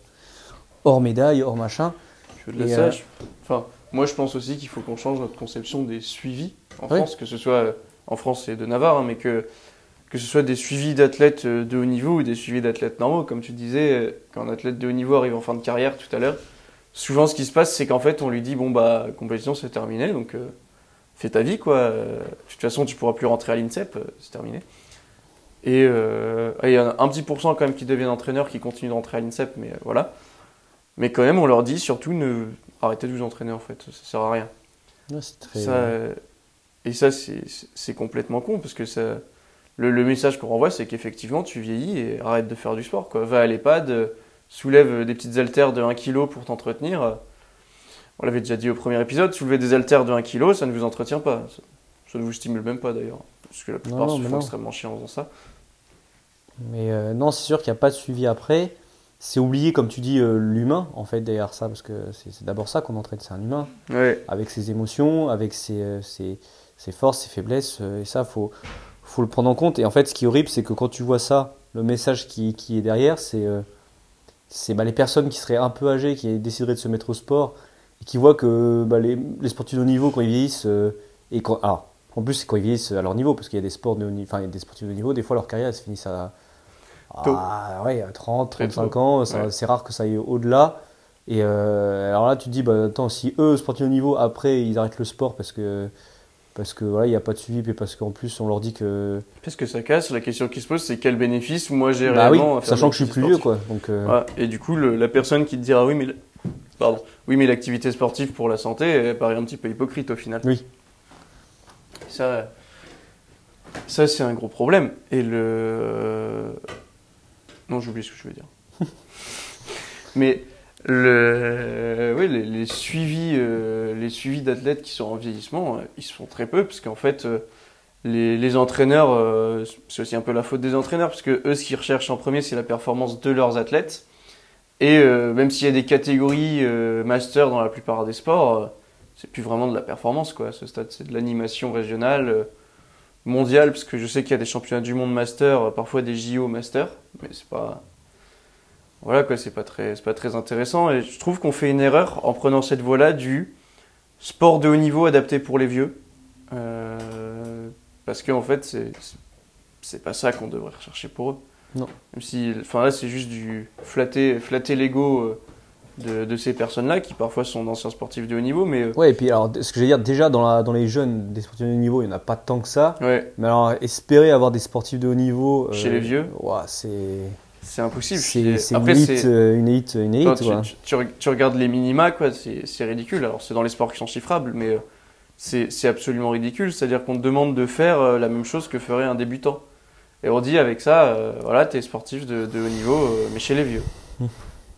hors médaille, hors machin. Je veux de Et, la euh, sage. Enfin, moi, je pense aussi qu'il faut qu'on change notre conception des suivis en Ouais. France, que ce soit euh, en France et de Navarre, hein, mais que, que ce soit des suivis d'athlètes euh, de haut niveau ou des suivis d'athlètes normaux. Comme tu disais, euh, quand un athlète de haut niveau arrive en fin de carrière tout à l'heure, souvent ce qui se passe, c'est qu'en fait, on lui dit Bon, bah, compétition, c'est terminé, donc euh, fais ta vie, quoi. De toute façon, tu pourras plus rentrer à l'INSEP, c'est terminé. Et euh, il y a un petit pourcent quand même qui deviennent entraîneurs, qui continuent de rentrer à l'INSEP, mais euh, voilà. Mais quand même, on leur dit surtout ne arrêtez de vous entraîner en fait, ça sert à rien. Ouais, c'est très- Ça, et ça, c'est complètement con parce que ça, le, le message qu'on renvoie, c'est qu'effectivement, tu vieillis et arrête de faire du sport. Quoi. Va à l'EHPAD, soulève des petites haltères de 1 kg pour t'entretenir. On l'avait déjà dit au premier épisode, soulever des haltères de 1 kg, ça ne vous entretient pas. Ça, ça ne vous stimule même pas d'ailleurs. Parce que la plupart non, se font extrêmement chiant en faisant ça. Mais euh, non, c'est sûr qu'il n'y a pas de suivi après. C'est oublier, comme tu dis, euh, l'humain, en fait, derrière ça, parce que c'est d'abord ça qu'on entraîne, c'est un humain, Ouais, avec ses émotions, avec ses, euh, ses, ses forces, ses faiblesses, euh, et ça, faut, faut le prendre en compte. Et en fait, ce qui est horrible, c'est que quand tu vois ça, le message qui, qui est derrière, c'est euh, bah, les personnes qui seraient un peu âgées, qui décideraient de se mettre au sport, et qui voient que bah, les, les sportifs de haut niveau, quand ils vieillissent, euh, et quand, alors, en plus, c'est quand ils vieillissent à leur niveau, parce qu'il y a des sports de enfin, il y a des sportifs de haut niveau, des fois, leur carrière, elle se finit à, à, ouais, à 30, Très 35 tôt. ans, Ouais. c'est rare que ça aille au-delà. Et euh, alors là, tu te dis, bah, attends, si eux, sportifs de haut niveau, après, ils arrêtent le sport parce que, parce que voilà, il n'y a pas de suivi, et parce qu'en plus, on leur dit que. Qu'est-ce que ça casse La question qui se pose, c'est quel bénéfice moi j'ai Bah oui, réellement à faire sachant que je suis plus vieux, quoi. Donc, euh, Voilà. Et du coup, le- la personne qui te dira oui, mais pardon, oui, mais l'activité sportive pour la santé, elle paraît un petit peu hypocrite au final. Oui. Ça, ça c'est un gros problème. Et le non, j'ai oublié ce que je veux dire. mais le oui, les, les suivis, euh, les suivis d'athlètes qui sont en vieillissement, euh, ils se font très peu parce qu'en fait. euh, les, les entraîneurs, euh, c'est aussi un peu la faute des entraîneurs, parce que eux, ce qu'ils recherchent en premier, c'est la performance de leurs athlètes. Et euh, même s'il y a des catégories euh, master dans la plupart des sports, euh, c'est plus vraiment de la performance, quoi. À ce stade, c'est de l'animation régionale, euh, mondiale, parce que je sais qu'il y a des championnats du monde master, euh, parfois des JO master, mais c'est pas. Voilà, quoi, c'est pas très, c'est pas très intéressant. Et je trouve qu'on fait une erreur en prenant cette voie-là du sport de haut niveau adapté pour les vieux. Euh, parce qu'en fait, c'est c'est- pas ça qu'on devrait rechercher pour eux. Non. Même si, enfin là, c'est juste du flatter, flatter l'ego euh, de, de ces personnes-là qui parfois sont d'anciens sportifs de haut niveau, mais euh, Ouais, et puis alors, ce que je veux dire, déjà dans, la, dans les jeunes des sportifs de haut niveau, il n'y en a pas tant que ça. ouais, Mais alors, espérer avoir des sportifs de haut niveau. Chez les vieux ouah, c'est. C'est impossible. C'est une élite, euh, une élite, une élite, tu, quoi. tu- tu reg- tu regardes les minima, quoi, c'est ridicule. Alors, c'est dans les sports qui sont chiffrables, mais euh, c'est absolument ridicule. C'est-à-dire qu'on te demande de faire euh, la même chose que ferait un débutant. Et on dit avec ça, euh, voilà, t'es sportif de, de haut niveau, euh, mais chez les vieux. Hmm.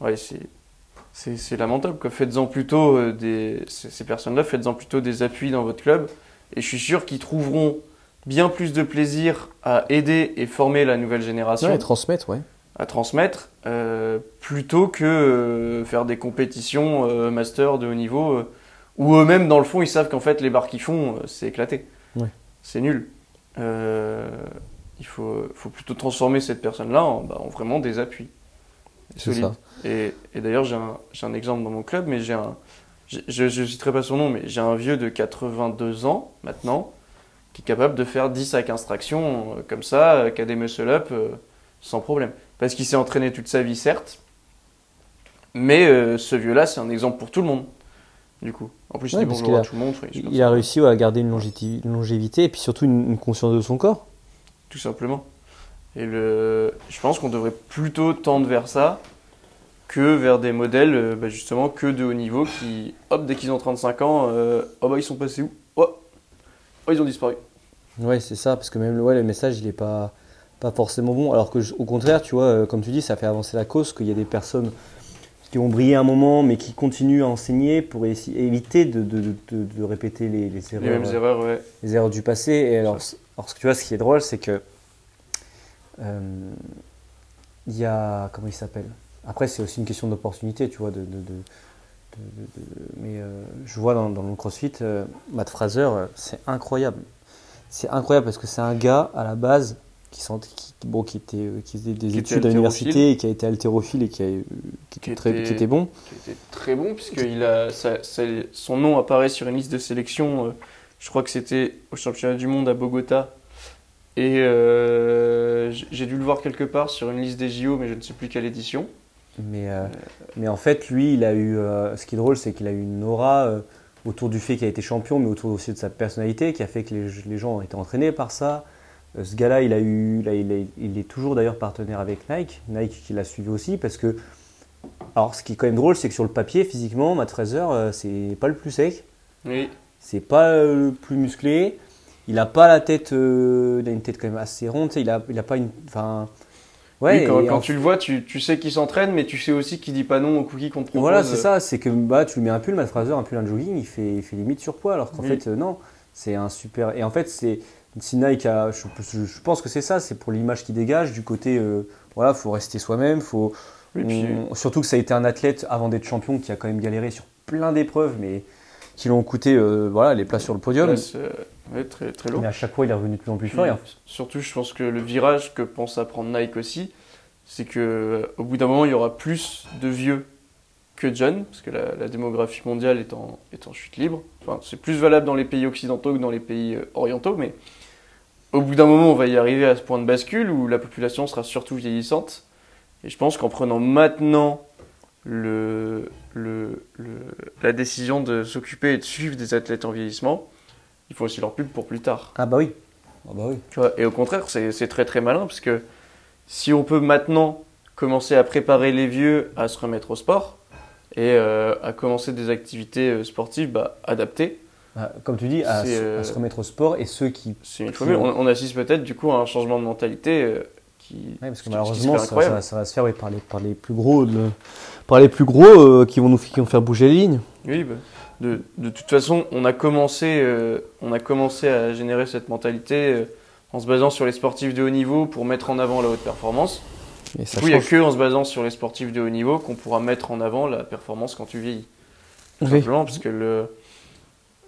Ouais, c'est. Lamentable. Faites-en plutôt euh, des. Ces ces personnes-là, faites-en plutôt des appuis dans votre club Et je suis sûr qu'ils trouveront bien plus de plaisir à aider et former la nouvelle génération. Ouais, et transmettre, ouais. À transmettre, euh, plutôt que euh, faire des compétitions euh, master de haut niveau, où eux-mêmes, dans le fond, ils savent qu'en fait, les bars qu'ils font, c'est éclaté. Ouais. C'est nul. Il faut, faut plutôt transformer cette personne-là en, bah, en vraiment des appuis. Solides. ça. Et, et d'ailleurs, j'ai un, j'ai un exemple dans mon club, mais j'ai un. Je ne citerai pas son nom, mais j'ai un vieux de 82 ans maintenant qui est capable de faire 10 à 15 tractions comme ça, qui a des muscle-up euh, sans problème. Parce qu'il s'est entraîné toute sa vie, certes, mais euh, ce vieux-là, c'est un exemple pour tout le monde, du coup. En plus, il dit bonjour à tout le monde. il a réussi ouais, à garder une longévité, une longévité et puis surtout une, une conscience de son corps. tout simplement. Et le, je pense qu'on devrait plutôt tendre vers ça que vers des modèles euh, bah, justement que de haut niveau qui, hop, dès qu'ils ont 35 ans, euh, oh bah ils sont passés où? Oh. oh, ils ont disparu. Ouais, c'est ça, parce que même ouais, le message, il est pas, pas forcément bon. Alors que, au contraire, tu vois, euh, comme tu dis, ça fait avancer la cause, qu'il y a des personnes qui ont brillé un moment, mais qui continuent à enseigner pour éviter de, de, de, de- de répéter les, les erreurs, Les mêmes euh, erreurs, ouais. les erreurs du passé. Et alors, alors, tu vois, ce qui est drôle, c'est que euh, il y a comment il s'appelle? Après, c'est aussi une question d'opportunité, tu vois, de, mais euh, je vois dans, dans le CrossFit, euh, Matt Fraser, euh, c'est incroyable. C'est incroyable parce que c'est un gars à la base qui, sent, qui, bon, qui, était, euh, qui faisait des Qui études à l'université et qui a été haltérophile et qui, a, qui, Qui était très- qui était bon. Qui était très bon puisque il a, ça- ça- son nom apparaît sur une liste de sélection. euh, je crois que c'était au championnat du monde à Bogota. Et euh, j'ai dû le voir quelque part sur une liste des JO, mais je ne sais plus quelle édition. Mais, euh, mais en fait, lui, il a eu. ce qui est drôle, c'est qu'il a eu une aura autour du fait qu'il a été champion, mais autour aussi de sa personnalité, qui a fait que les, les gens ont été entraînés par ça. Euh, ce gars-là, il, a eu, là, il, est- il est toujours d'ailleurs partenaire avec Nike. Nike qui l'a suivi aussi, parce que. Alors, ce qui est quand même drôle, c'est que sur le papier, physiquement, Matt Fraser, euh, c'est pas le plus sec, Oui, c'est pas euh, le plus musclé. Il a pas la tête. euh, il a une tête quand même assez ronde, il a, il a pas une. Enfin. Oui, quand, et quand en tu le vois, tu, tu sais qu'il s'entraîne, mais tu sais aussi qu'il dit pas non aux cookies qu'on te propose. Voilà, c'est ça, c'est que bah, tu lui mets un pull, Matt Fraser, un pull, un jogging, il fait, il fait limite surpoids, alors qu'en Oui. fait, non, c'est un super. Et en fait, c'est. Si Nike a. Je, pense que c'est ça, c'est pour l'image qu'il dégage, du côté. euh, voilà, faut rester soi-même, faut. Oui, puis- on- surtout que ça a été un athlète, avant d'être champion, qui a quand même galéré sur plein d'épreuves, mais qui l'ont coûté euh, voilà, les places sur le podium. Place, euh, ouais, très, très lourd. Mais à chaque fois, il est revenu de plus en plus fort. en- surtout, je pense que le virage que pense à prendre Nike aussi, c'est que euh, au bout d'un moment, il y aura plus de vieux que de jeunes, parce que la, la démographie mondiale est en, est en chute libre. Enfin, c'est plus valable dans les pays occidentaux que dans les pays orientaux, mais au bout d'un moment, on va y arriver à ce point de bascule où la population sera surtout vieillissante. Et je pense qu'en prenant maintenant le, le, le- la décision de s'occuper et de suivre des athlètes en vieillissement, il faut aussi leur pub pour plus tard. Ah bah oui. Ah bah oui. Tu vois, et au contraire, c'est c'est très très malin parce que si on peut maintenant commencer à préparer les vieux à se remettre au sport et euh, à commencer des activités euh, sportives bah, adaptées, Ah, Comme tu dis, à, se- euh, à se remettre au sport et ceux qui. c'est une fois mieux. On, on assiste peut-être du coup à un changement de mentalité euh, qui, Ouais, parce que qui malheureusement, ça, va se faire oui, par, les, par les plus gros, de- par les plus gros euh, qui, vont nous, qui vont faire bouger les lignes. Oui, bah, de, de toute façon, on a commencé, euh, on a commencé à générer cette mentalité euh, en se basant sur les sportifs de haut niveau pour mettre en avant la haute performance. Et Du ça coup, il n'y a que en se basant sur les sportifs de haut niveau qu'on pourra mettre en avant la performance quand tu vieillis. Tout Oui. simplement parce que le,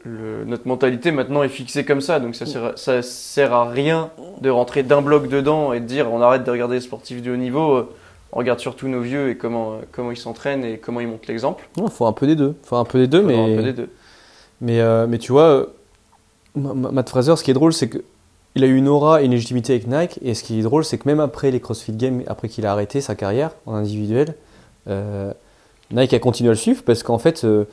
le- notre mentalité maintenant est fixée comme ça, donc ça sert, ça sert à rien de rentrer d'un bloc dedans et de dire on arrête de regarder les sportifs de haut niveau, euh, on regarde surtout nos vieux et comment, euh, comment ils s'entraînent et comment ils montrent l'exemple. Il faut un peu des deux. faut un peu des deux, Faudra mais, un peu des deux. mais, euh, mais tu vois, euh, Ma- Ma- Matt Fraser, ce qui est drôle, c'est que il a eu une aura et une légitimité avec Nike. Et ce qui est drôle, c'est que même après les CrossFit Games, après qu'il a arrêté sa carrière en individuel, euh, Nike a continué à le suivre parce qu'en fait, euh,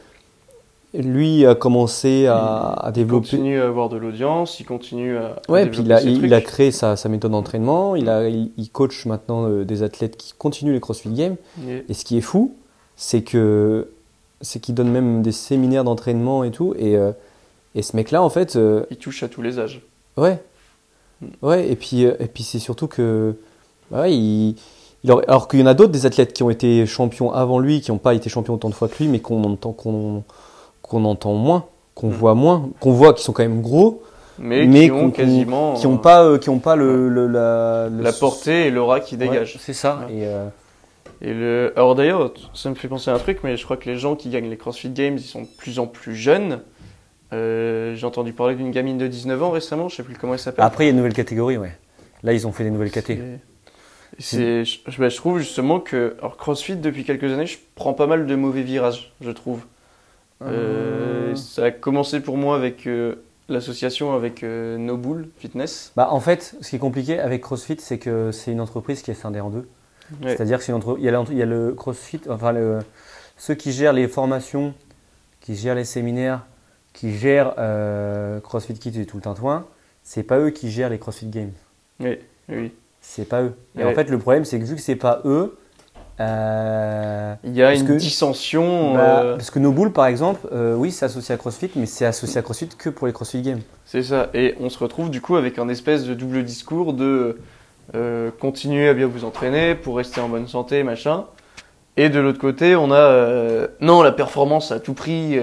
lui a commencé à, à Il développer. continue à avoir de l'audience, il continue à. à Ouais, puis il développer a, ses il, trucs. il a créé sa, sa méthode d'entraînement, il, a, il, il coach maintenant euh, des athlètes qui continuent les CrossFit Games. Et- Et ce qui est fou, c'est que c'est qu'il donne même des séminaires d'entraînement et tout. Et, euh, et ce mec-là, en fait, euh, il touche à tous les âges. ouais, ouais. Et puis, et puis c'est surtout que, bah ouais, il, alors qu'il y en a d'autres des athlètes qui ont été champions avant lui, qui n'ont pas été champions autant de fois que lui, mais qu'on entend qu'on qu'on entend moins. qu'on Mm. voit moins, qu'on voit qui sont quand même gros, Mais, mais qui ont quasiment qui ont euh, pas, euh, qui ont pas le, le- la, le- la portée et l'aura qui Ouais, dégage. c'est ça. Ouais. Et, euh, Et le... Alors d'ailleurs, ça me fait penser à un truc, mais je crois que les gens qui gagnent les CrossFit Games, ils sont de plus en plus jeunes. Euh, J'ai entendu parler d'une gamine de 19 ans récemment, je sais plus comment elle s'appelle. Après, il y a une nouvelle catégorie, ouais. Là, ils ont fait des nouvelles catégories. C'est, je, je- bah, je trouve justement que alors CrossFit depuis quelques années, je prends pas mal de mauvais virages, je trouve. Euh, ça a commencé pour moi avec euh, l'association avec euh, No Bull Fitness. Bah, en fait, ce qui est compliqué avec CrossFit, c'est que c'est une entreprise qui est scindée en deux. Ouais. C'est-à-dire qu'il il y a le CrossFit, enfin le- ceux qui gèrent les formations, qui gèrent les séminaires, qui gèrent euh, CrossFit Kids et tout le tintouin, c'est pas eux qui gèrent les CrossFit Games. Oui, oui. C'est pas eux. Et Ouais. en fait, le problème, c'est que vu que c'est pas eux, euh, Il y a une que- dissension. bah, euh, parce que No Bull, par exemple, euh, oui, c'est associé à CrossFit, mais c'est associé à CrossFit que pour les CrossFit Games. C'est ça. Et on se retrouve du coup avec un espèce de double discours de continuer à bien vous entraîner pour rester en bonne santé, machin. Et de l'autre côté, on a non la performance à tout prix.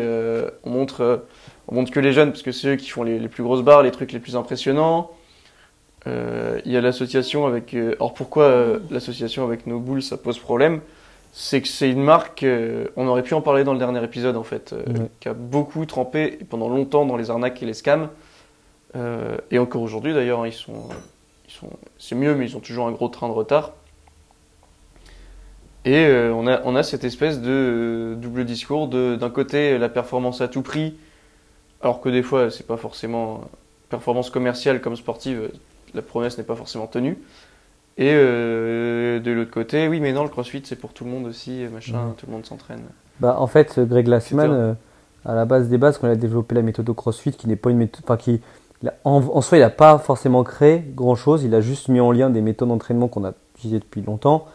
on montre, on montre que les jeunes parce que c'est eux qui font les, les plus grosses barres, les trucs les plus impressionnants. Euh, Il y a l'association avec. euh, alors pourquoi euh, l'association avec No Bull ça pose problème C'est que c'est une marque. on aurait pu en parler dans le dernier épisode en fait, Ouais. qui a beaucoup trempé pendant longtemps dans les arnaques et les scams. Et encore aujourd'hui d'ailleurs, hein, ils sont, ils sont, c'est mieux, mais ils ont toujours un gros train de retard. Et euh, on, a, on a cette espèce de euh, double discours de d'un côté la performance à tout prix, alors que des fois c'est pas forcément performance commerciale comme sportive, la promesse n'est pas forcément tenue. Et euh, de l'autre côté, oui, mais non, le crossfit c'est pour tout le monde aussi, machin, tout le monde s'entraîne. Bah, en fait, Greg Glassman, euh, à la base des bases, quand il a développé la méthode au CrossFit, qui n'est pas une méthode, enfin qui, a- en, en soi, il n'a pas forcément créé grand chose. Il a juste mis en lien des méthodes d'entraînement qu'on a utilisées depuis longtemps,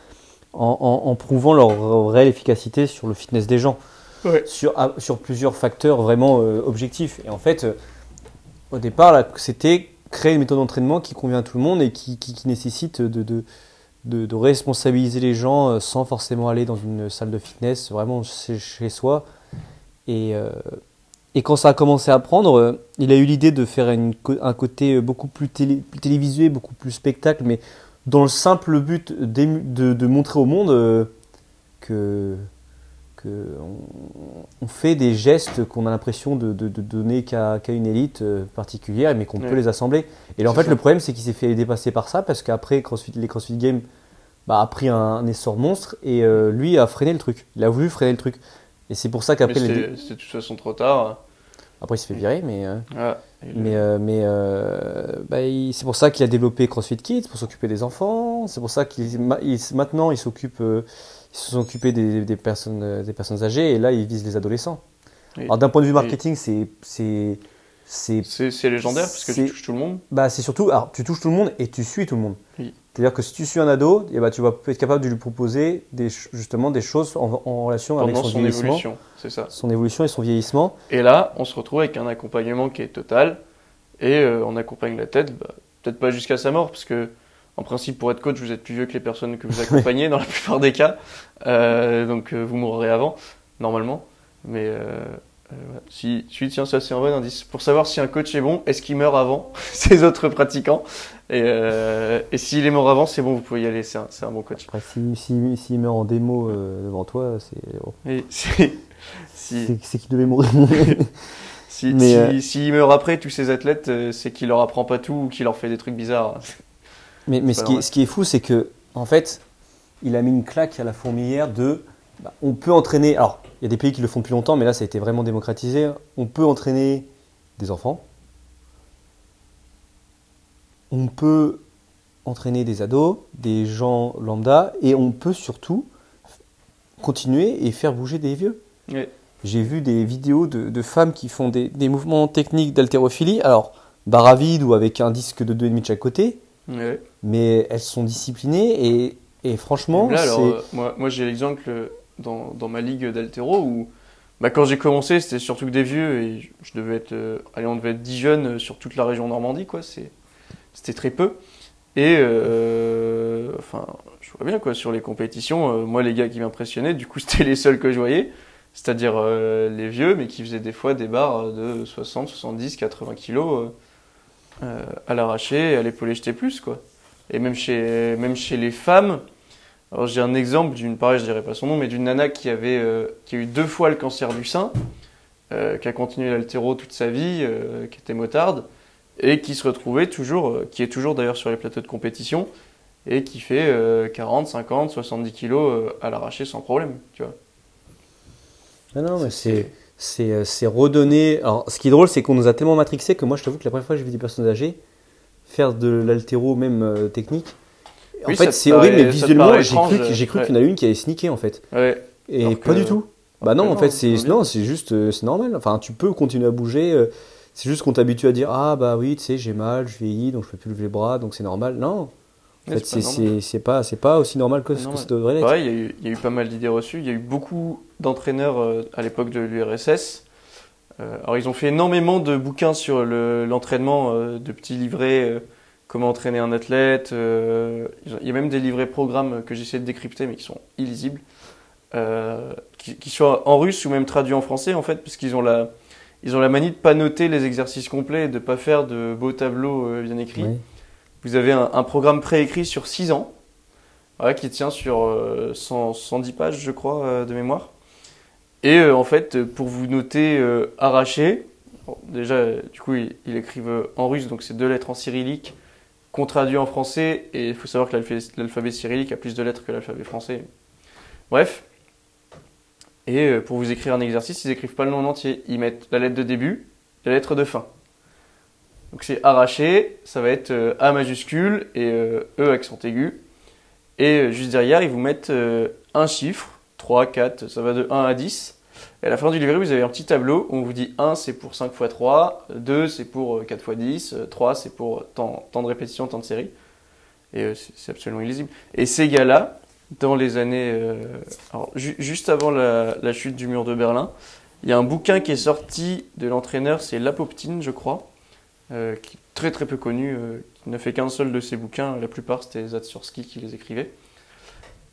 en, en- en prouvant leur réelle efficacité sur le fitness des gens, Ouais. sur, à- sur plusieurs facteurs vraiment euh, objectifs. Et en fait, euh, au départ, c'était créer une méthode d'entraînement qui convient à tout le monde et qui, nécessite de, responsabiliser les gens euh, sans forcément aller dans une salle de fitness, vraiment chez, soi. Et, euh, et quand ça a commencé à prendre, euh, il a eu l'idée de faire un côté beaucoup plus, plus télévisué, beaucoup plus spectacle, mais dans le simple but de, montrer au monde que, on, fait des gestes qu'on a l'impression de, de- de donner qu'à une élite euh, particulière, mais qu'on Ouais. peut les assembler. Et là, en C'est fait, ça. le problème, c'est qu'il s'est fait dépasser par ça, parce qu'après, CrossFit, les CrossFit Games bah, a pris un, un essor monstre, et euh, lui a freiné le truc. Il a voulu freiner le truc. Et c'est pour ça qu'après, les- c'était c'était de toute façon trop tard. après, il s'est fait virer, mais, euh, mais, euh, mais bah, c'est pour ça qu'il a développé CrossFit Kids pour s'occuper des enfants. C'est pour ça qu'il ma- il- maintenant il s'occupe, ils se sont occupés des, des personnes, euh, des personnes âgées et là il vise les adolescents. Alors d'un point de vue marketing, c'est c'est légendaire parce que tu touches tout le monde. bah c'est surtout alors tu touches tout le monde et tu suis tout le monde. Oui. C'est-à-dire que si tu suis un ado, eh bah, tu vas être capable de lui proposer des, justement des choses en, en relation avec pendant son, son vieillissement, évolution, c'est ça. son évolution et son vieillissement. Et là, on se retrouve avec un accompagnement qui est total, et euh, on accompagne la tête, bah, peut-être pas jusqu'à sa mort, parce que en principe, pour être coach, vous êtes plus vieux que les personnes que vous accompagnez dans la plupart des cas, Euh, donc euh, vous mourrez avant, normalement. Mais euh, si, si, tiens, ça c'est un bon indice. Pour savoir si un coach est bon, est-ce qu'il meurt avant ses autres pratiquants Et, euh, et s'il est mort avant, c'est bon, vous pouvez y aller, c'est un, bon coach. Après, s'il si, s'il meurt en démo devant toi, c'est si, c'est c'est qu'il devait mourir. Si, Mais, si- euh, s'il meurt après, tous ces athlètes, c'est qu'il leur apprend pas tout ou qu'il leur fait des trucs bizarres. Mais ce, qui est, normal. ce qui est fou, c'est que en fait, il a mis une claque à la fourmilière de. bah, on peut entraîner. Alors, il y a des pays qui le font depuis longtemps, mais là, ça a été vraiment démocratisé. On peut entraîner des enfants. On peut entraîner des ados, des gens lambda, et on peut surtout continuer et faire bouger des vieux. J'ai vu des vidéos de, de femmes qui font des, des mouvements techniques d'haltérophilie, alors barre à vide ou avec un disque de 2,5 de chaque côté, Ouais. mais elles sont disciplinées et, et franchement, Là, alors, euh, moi, moi j'ai l'exemple euh, dans, dans ma ligue d'altéro où bah, quand j'ai commencé, c'était surtout que des vieux et je- je devais être, euh, allez, on devait être 10 jeunes sur toute la région Normandie, quoi. C'était très peu. Et euh, enfin, je vois bien quoi sur les compétitions. moi, les gars qui m'impressionnaient, du coup, c'était les seuls que je voyais. c'est-à-dire les vieux, mais qui faisaient des fois des barres de 60, 70, 80 kilos euh, à l'arraché, à l'épaulé jeté plus, quoi. Et même chez, même chez les femmes, alors j'ai un exemple d'une, pareil, je dirais pas son nom, mais d'une nana qui avait, euh, qui a eu deux fois le cancer du sein, euh, qui a continué l'altéro toute sa vie, euh, qui était motarde, et qui se retrouvait toujours, qui est toujours d'ailleurs sur les plateaux de compétition, et qui fait euh, 40, 50, 70 kilos à l'arraché sans problème, tu vois. Ah non, mais c'est c'est euh, c'est redonner. Alors, ce qui est drôle, c'est qu'on nous a tellement matrixé que moi, je t'avoue que la première fois que j'ai vu des personnes âgées faire de l'altéro même euh, technique, en Oui, fait, c'est horrible, mais visuellement, j'ai cru, j'ai cru ouais. qu'il y en a une qui avait sneaké en fait. Ouais. Et Alors pas que- du tout. Bah non, que en non, fait, c'est non, c'est juste, euh, c'est normal. Enfin, tu peux continuer à bouger. C'est juste qu'on t'habitue à dire ah bah oui, tu sais, j'ai mal, je vieillis, donc je peux plus lever les bras, donc c'est normal. Non, en Ouais, fait, c'est pas normal. c'est c'est pas c'est pas aussi normal que ce que ça devrait l'être. Pareil, il y, a eu, il y a eu pas mal d'idées reçues. Il y a eu beaucoup d'entraîneurs euh, à l'époque de l'URSS. Euh, alors, ils ont fait énormément de bouquins sur le- l'entraînement, euh, de petits livrets, euh, comment entraîner un athlète. euh, il y a même des livrets programmes que j'essaie de décrypter, mais qui sont illisibles, euh, qui, qui soient en russe ou même traduits en français, en fait, parce qu'ils ont la, ils ont la manie de pas noter les exercices complets, et de pas faire de beaux tableaux euh, bien écrits. Ouais. Vous avez un, programme préécrit sur 6 ans, voilà, qui tient sur euh, 100 110 pages, je crois, euh, de mémoire. Et euh, en fait, euh, pour vous noter euh, arraché, déjà, euh, du coup, ils, écrivent euh, en russe, donc c'est deux lettres en cyrillique, qu'on traduit en français, et il faut savoir que l'alphabet cyrillique a plus de lettres que l'alphabet français. Bref. Et euh, pour vous écrire un exercice, ils écrivent pas le nom en entier. Ils mettent la lettre de début, la lettre de fin. Donc c'est arraché, ça va être euh, A majuscule et euh, E accent aigu. Et euh, juste derrière, ils vous mettent un chiffre, 3, 4, ça va de 1 à 10. Et à la fin du livret, vous avez un petit tableau où on vous dit 1 c'est pour 5 x 3, 2 c'est pour euh, 4 x 10, euh, 3 c'est pour tant, tant de répétitions, tant de séries. Et c'est absolument illisible. Et ces gars-là, dans les années. euh, alors, ju- juste avant la, la chute du mur de Berlin, il y a un bouquin qui est sorti de l'entraîneur, c'est Lapoptine, je crois, euh, qui est très très peu connu, euh, qui ne fait qu'un seul de ses bouquins, la plupart c'était Zatsurski qui les écrivait.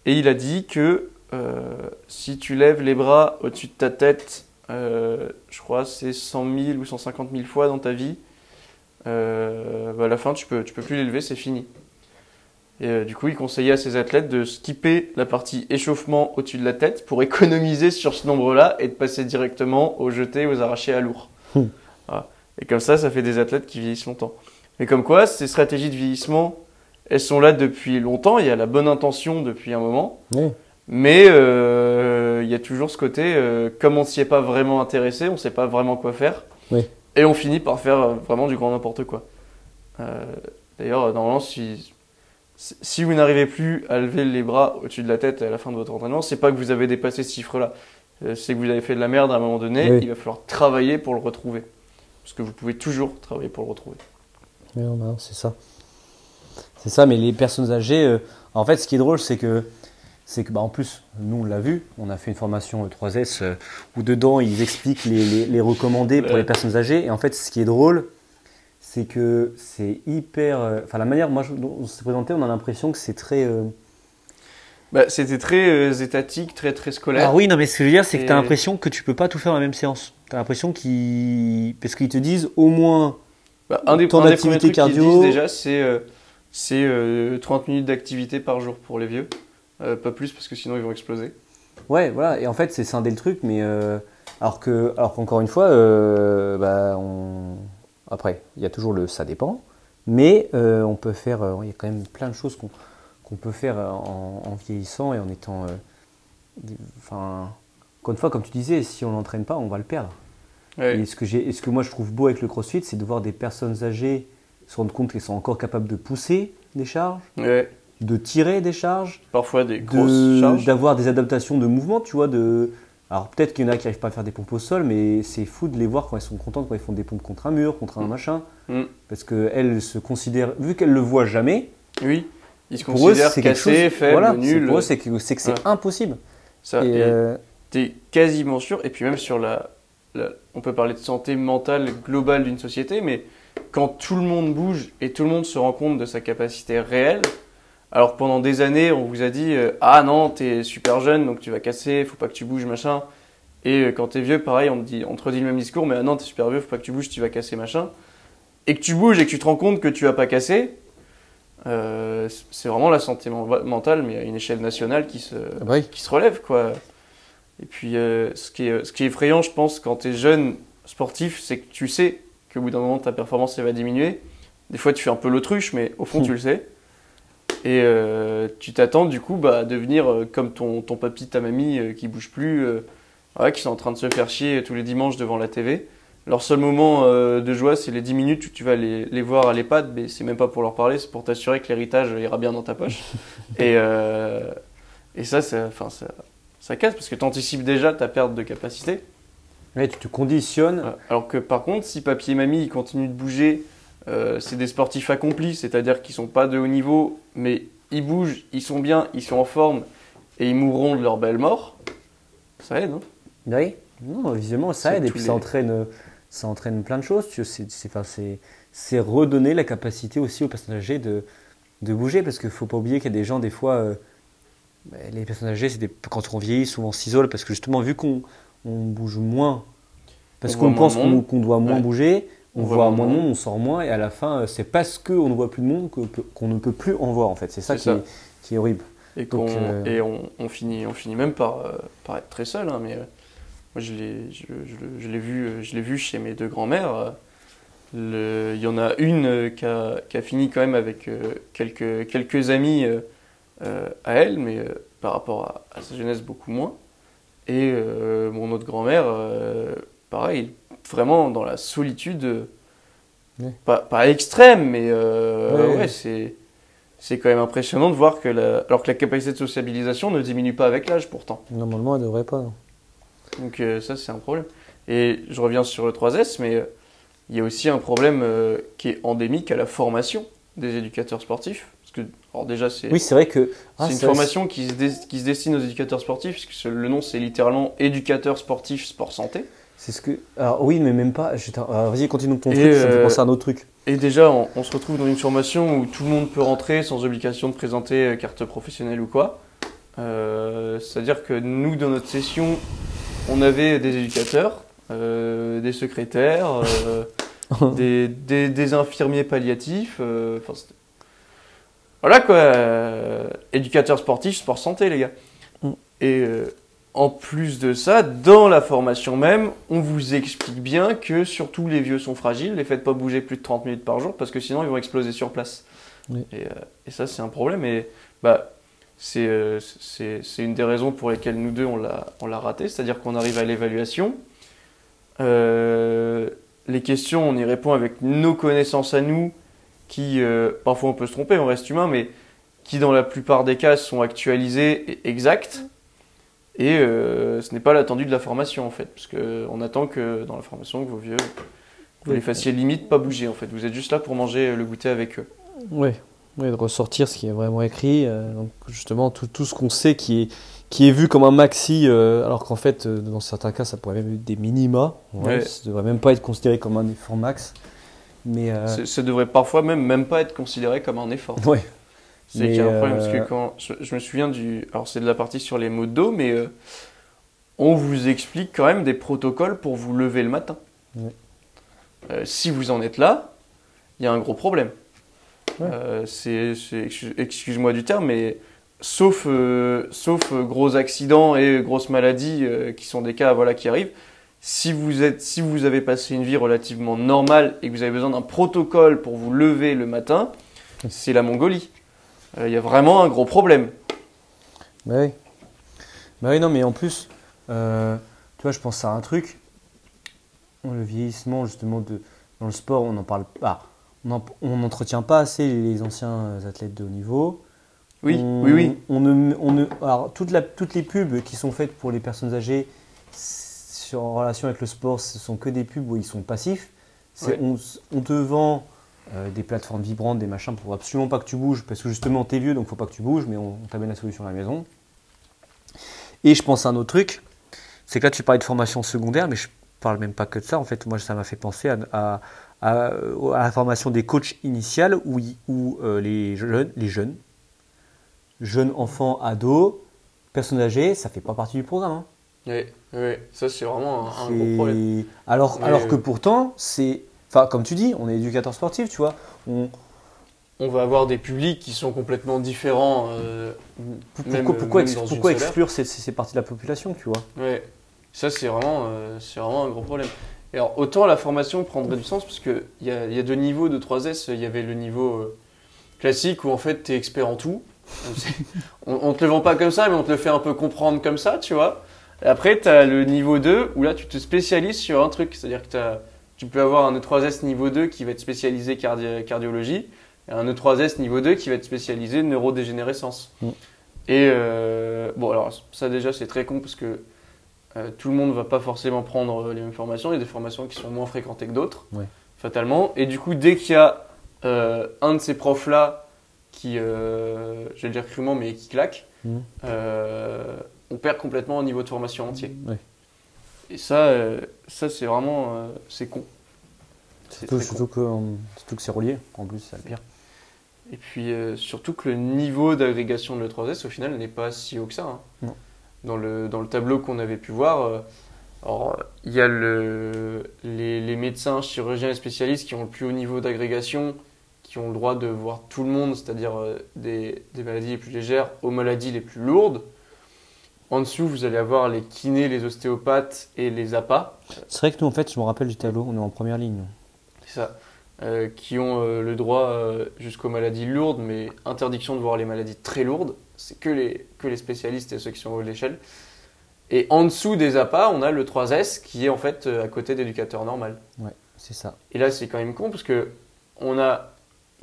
Et il a dit que euh, si tu lèves les bras au-dessus de ta tête, je crois c'est 100 000 ou 150 000 fois dans ta vie, bah, à la fin tu peux, tu peux plus les lever, c'est fini. Et du coup, il conseillait à ses athlètes de skipper la partie échauffement au-dessus de la tête pour économiser sur ce nombre-là et de passer directement au jeté, aux arrachés à lourd. Et comme ça, ça fait des athlètes qui vieillissent longtemps. Mais comme quoi, ces stratégies de vieillissement, elles sont là depuis longtemps. Il y a la bonne intention depuis un moment. Mais euh, il y a toujours ce côté, euh, comme on s'y est pas vraiment intéressé, on sait pas vraiment quoi faire. Oui. Et on finit par faire euh, vraiment du grand n'importe quoi. Euh, D'ailleurs, normalement, si, si vous n'arrivez plus à lever les bras au-dessus de la tête à la fin de votre entraînement, c'est pas que vous avez dépassé ce chiffre-là. C'est que vous avez fait de la merde à un moment donné, Oui. il va falloir travailler pour le retrouver. Parce que vous pouvez toujours travailler pour le retrouver. Non, non, c'est ça. C'est ça, mais les personnes âgées, euh, en fait, ce qui est drôle, c'est que, c'est que bah, en plus, nous, on l'a vu, on a fait une formation euh, 3S euh, où dedans, ils expliquent les, les, les recommandés pour les personnes âgées. Et en fait, ce qui est drôle, c'est que c'est hyper. euh, Enfin, la manière, moi, je- dont on s'est présenté, on a l'impression que c'est très. euh, Bah, C'était très euh, étatique, très très scolaire. Ah oui, non, mais ce que je veux dire, c'est que tu as l'impression que tu peux pas tout faire dans la même séance. Tu as l'impression qu'ils. Parce qu'ils te disent au moins. Bah, un des, Temps un des d'activité trucs qu'ils cardio. disent déjà, c'est euh, c'est, euh, 30 minutes d'activité par jour pour les vieux. Euh, pas plus parce que sinon ils vont exploser. Ouais, voilà. Et en fait, c'est scinder le truc, mais alors que, alors qu'encore une fois, bah, on... après, il y a toujours le ça dépend, mais on peut faire, il y a quand même plein de choses qu'on qu'on peut faire euh, en, en vieillissant et en étant, euh, enfin, encore une fois, comme tu disais, si on l'entraîne pas, on va le perdre. Ouais. Et ce que j'ai, et ce que moi je trouve beau avec le CrossFit, c'est de voir des personnes âgées se rendre compte qu'elles sont encore capables de pousser des charges, Ouais. de tirer des charges Parfois des grosses de- charges. d'avoir des adaptations de mouvement, tu vois. De... Alors peut-être qu'il y en a qui n'arrivent pas à faire des pompes au sol, mais c'est fou de les voir quand elles sont contentes, quand ils font des pompes contre un mur, contre un Mm. machin. Mm. Parce qu'elles se considèrent, vu qu'elles le voient jamais, Oui. Ils se pour eux considèrent c'est quelque cassés, chose. faibles, voilà, c'est- nuls. pour eux c'est que c'est que c'est impossible. Ça, Et, et euh, t'es quasiment sûr. Et puis même sur la, la- on peut parler de santé mentale globale d'une société, mais quand tout le monde bouge et tout le monde se rend compte de sa capacité réelle, alors que pendant des années on vous a dit euh, ah non t'es super jeune donc tu vas casser, faut pas que tu bouges machin, Et euh, quand t'es vieux, pareil, on te, dit, on te redit le même discours, mais ah non, t'es super vieux, faut pas que tu bouges, tu vas casser machin. Et que tu bouges et que tu te rends compte que tu vas pas casser, euh, c'est vraiment la santé men- mentale, mais à une échelle nationale qui se, Ah bah oui. qui se relève, quoi. Et puis, euh, ce, qui est, ce qui est effrayant, je pense, quand t'es jeune sportif, c'est que tu sais qu'au bout d'un moment, ta performance, elle va diminuer. Des fois, tu fais un peu l'autruche, mais au fond, tu le sais. Et euh, tu t'attends, du coup, bah, à devenir comme ton, ton papy, ta mamie, qui bouge plus, qui sont en train de se faire chier tous les dimanches devant la TV. Leur seul moment euh, de joie, c'est les 10 minutes où tu vas les, les voir à l'EHPAD, mais c'est même pas pour leur parler, c'est pour t'assurer que l'héritage ira bien dans ta poche. et, euh, et ça, ça, ça, ça casse parce que tu anticipes déjà ta perte de capacité. Ouais, tu te conditionnes. Alors que par contre, si papy et mamie ils continuent de bouger, euh, c'est des sportifs accomplis, c'est-à-dire qu'ils sont pas de haut niveau, mais ils bougent, ils sont bien, ils sont en forme et ils mourront de leur belle mort. Ça aide, hein Oui. Non, visiblement, ça aide. Et puis les- ça, entraîne, ça entraîne plein de choses. C'est redonner la capacité aussi aux personnes âgées de, de bouger. Parce qu'il ne faut pas oublier qu'il y a des gens, des fois, euh, bah, les personnes âgées, des- quand on vieillit, souvent s'isole. Parce que justement, vu qu'on on bouge moins, parce On qu'on pense qu'on doit moins Ouais. bouger, on, On voit moins de de monde. on sort moins. Et à la fin, euh, c'est parce qu'on ne voit plus de monde qu'on ne peut plus en voir. En fait. C'est ça, qui, ça. Est, qui est horrible. Et, Donc, euh, et on, on finit, on finit même par, euh, par être très seul. hein, mais moi, je l'ai, je, je- je l'ai vu, euh, je l'ai vu chez mes deux grands-mères. euh, Il y en a une euh, qui a, qui a fini quand même avec quelques, quelques amis à elle, mais par rapport à, à sa jeunesse, beaucoup moins. Et mon autre grand-mère, pareil, vraiment dans la solitude, pas, pas extrême, mais euh, Ouais. C'est quand même impressionnant de voir que la, alors que la capacité de sociabilisation ne diminue pas avec l'âge pourtant. Normalement, elle ne devrait pas. non. Donc euh, ça c'est un problème. Et je reviens sur le 3S, mais euh, il y a aussi un problème euh, qui est endémique à la formation des éducateurs sportifs. Parce que alors déjà c'est Oui, c'est vrai que. c'est Ah, une c'est vrai, formation qui se, dé- qui se destine aux éducateurs sportifs, puisque le nom c'est littéralement éducateur sportif sport santé. C'est ce que. Alors oui, mais même pas. Vas-y, continue ton Et, truc. Ça me fait penser à un autre truc. Et déjà, on, on se retrouve dans une formation où tout le monde peut rentrer sans obligation de présenter carte professionnelle ou quoi. Euh, C'est-à-dire que nous, dans notre session, on avait des éducateurs, euh, des secrétaires, euh, des, des- des infirmiers palliatifs. euh, voilà quoi, éducateurs sportifs, sport santé, les gars. Mm. Et en plus de ça, dans la formation même, on vous explique bien que surtout les vieux sont fragiles, les faites pas bouger plus de 30 minutes par jour parce que sinon ils vont exploser sur place. Oui. Et, et ça, c'est un problème. Et bah, c'est euh, c'est- une des raisons pour lesquelles nous deux on l'a raté, c'est-à-dire qu'on arrive à l'évaluation. Euh, les questions, on y répond avec nos connaissances à nous, qui euh, parfois on peut se tromper, on reste humain, mais qui dans la plupart des cas sont actualisées et exactes. Et euh, ce n'est pas l'attendu de la formation en fait, parce qu'on attend que dans la formation que vos vieux vous les fassiez limite pas bouger en fait. Vous êtes juste là pour manger le goûter avec eux. Oui, de ressortir ce qui est vraiment écrit. euh, donc justement, tout, tout ce qu'on sait qui est, qui est vu comme un maxi, euh, alors qu'en fait, euh, dans certains cas, ça pourrait même être des minima. Ouais, Ouais. Ça devrait même pas être considéré comme un effort max. Mais euh, C'est- Ça devrait parfois même même pas être considéré comme un effort. ouais. C'est qu'il y a un problème, parce que quand je, je me souviens du. Alors, c'est de la partie sur les mots de dos, mais on vous explique quand même des protocoles pour vous lever le matin. Ouais. Si vous en êtes là, il y a un gros problème. Ouais. Euh, c'est, c'est- excuse- excuse-moi du terme, mais sauf, euh, sauf euh, gros accidents et grosses maladies euh, qui sont des cas voilà, qui arrivent, si vous, êtes, si vous avez passé une vie relativement normale et que vous avez besoin d'un protocole pour vous lever le matin, c'est la Mongolie. Il y a vraiment un gros problème. Bah oui. Bah oui, non, mais en plus, tu vois, je pense à un truc. Le vieillissement, justement, de, dans le sport, on n'en parle pas. On en- on n'entretient pas assez les anciens athlètes de haut niveau. Oui, On- oui, oui. On ne, on ne, alors, toute la- toutes les pubs qui sont faites pour les personnes âgées sur, en relation avec le sport, ce sont que des pubs où ils sont passifs. Ouais. on, te vend euh, des plateformes vibrantes, des machins pour absolument pas que tu bouges, parce que justement t'es vieux, donc faut pas que tu bouges, mais on, on t'amène la solution à la maison. Et je pense à un autre truc, c'est que là tu parlais de formation secondaire, mais je parle même pas que de ça. En fait, moi ça m'a fait penser à, à- à- à la formation des coachs initiales où, où euh, les, jeunes, les jeunes, jeunes enfants, ados, personnes âgées, ça fait pas partie du programme. hein. Oui, oui, ça c'est vraiment un, un gros problème. Alors, Mais, alors euh, que pourtant, c'est. Enfin, comme tu dis, on est éducateur sportif, tu vois. On, On va avoir des publics qui sont complètement différents. euh, même- pourquoi pourquoi, même dans pourquoi exclure ces, ces- ces parties de la population, tu vois? Ouais, ça c'est vraiment, euh, c'est vraiment un gros problème. Alors, autant la formation prendrait du sens, parce qu'il y a, y a deux niveaux de 3S. Il y avait le niveau euh, classique où en fait tu es expert en tout. On, on te le vend pas comme ça, mais on te le fait un peu comprendre comme ça, tu vois. Et après, tu as le niveau 2 où là tu te spécialises sur un truc. C'est-à-dire que t'as- tu peux avoir un E3S niveau 2 qui va être spécialisé cardi- cardiologie et un E3S niveau 2 qui va être spécialisé neurodégénérescence. Mm. Et euh, bon, alors ça déjà c'est très con parce que euh, tout le monde va pas forcément prendre euh, les mêmes formations. Il y a des formations qui sont moins fréquentées que d'autres, Ouais. fatalement. Et du coup, dès qu'il y a euh, un de ces profs-là qui, euh, je vais le dire crûment, mais qui claque, euh, on perd complètement au niveau de formation entier. Ouais. Et ça, ça c'est vraiment, c'est con. Surtout, que, surtout que c'est relié, en plus, c'est le pire. Et puis surtout que le niveau d'agrégation de l'E3S au final n'est pas si haut que ça. hein. Non. Dans, le, dans le tableau qu'on avait pu voir, euh, alors, il y a le, les, les médecins, chirurgiens et spécialistes qui ont le plus haut niveau d'agrégation, qui ont le droit de voir tout le monde, c'est-à-dire euh, des, des maladies les plus légères aux maladies les plus lourdes. En dessous, vous allez avoir les kinés, les ostéopathes et les APA. C'est vrai que nous, en fait, je me rappelle du tableau, on est en première ligne. C'est ça. Euh, qui ont euh, le droit euh, jusqu'aux maladies lourdes, mais interdiction de voir les maladies très lourdes. C'est que les, que les spécialistes et ceux qui sont au haut de l'échelle. Et en dessous des APA, on a le 3S qui est en fait à côté d'éducateur normal. C'est ça. Et là, c'est quand même con parce que on a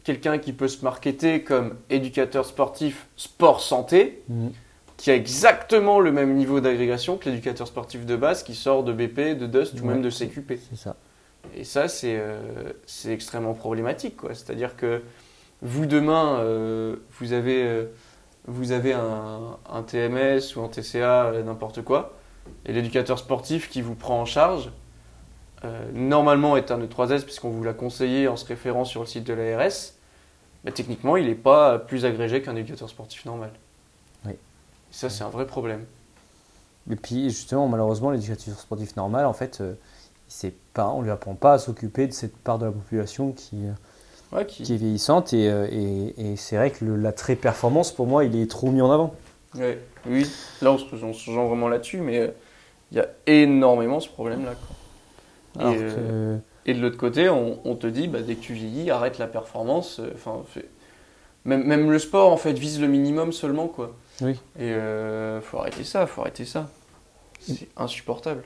quelqu'un qui peut se marketer comme éducateur sportif sport santé, Mhm. qui a exactement le même niveau d'agrégation que l'éducateur sportif de base qui sort de BP, de Dust ou Ouais. même de CQP. C'est ça. Et ça, c'est euh, extrêmement problématique. C'est-à-dire que vous, demain, euh, vous avez, euh, vous avez un, un TMS ou un TCA, n'importe quoi, et l'éducateur sportif qui vous prend en charge, normalement est un E3S, puisqu'on vous l'a conseillé en se référant sur le site de l'ARS, bah, techniquement, il n'est pas plus agrégé qu'un éducateur sportif normal. Oui. Et ça, c'est un vrai problème. Et puis, justement, malheureusement, l'éducateur sportif normal, en fait, euh, c'est pas, on lui apprend pas à s'occuper de cette part de la population qui, euh, Ouais, qui- qui est vieillissante. Et, euh, et, et c'est vrai que le- l'attrait performance, pour moi, il est trop mis en avant. Ouais, oui, là on se, on se rejoint vraiment là-dessus, mais euh, il y a énormément ce problème-là. et, que, euh, et de l'autre côté, on, on te dit, bah, dès que tu vieillis, arrête la performance. Enfin, même, même le sport, en fait, vise le minimum seulement, quoi. Oui. Et euh, faut arrêter ça, faut arrêter ça. C'est insupportable.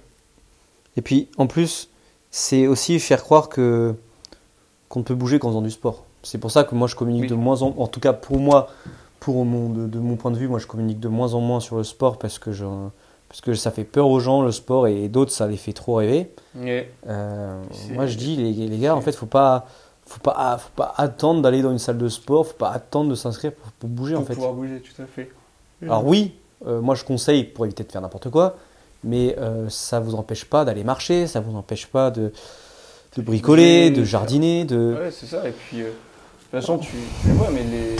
Et puis, en plus, c'est aussi faire croire que qu'on ne peut bouger qu'en faisant du sport. C'est pour ça que moi, je communique Oui. de moins en en tout cas pour moi, pour mon, de, de mon point de vue, moi, je communique de moins en moins sur le sport parce que, je, parce que ça fait peur aux gens, le sport, et d'autres, ça les fait trop rêver. Euh, moi, je dis, les, les gars, en fait, faut pas, faut pas, faut pas attendre d'aller dans une salle de sport, faut pas attendre de s'inscrire pour, pour bouger, Pour en fait. pouvoir bouger, tout à fait. Alors oui, euh, moi je conseille pour éviter de faire n'importe quoi, mais euh, ça vous empêche pas d'aller marcher, ça vous empêche pas de, de bricoler, de jardiner, de... Ouais, c'est ça. Et puis, euh, de toute façon, tu, vois, mais les,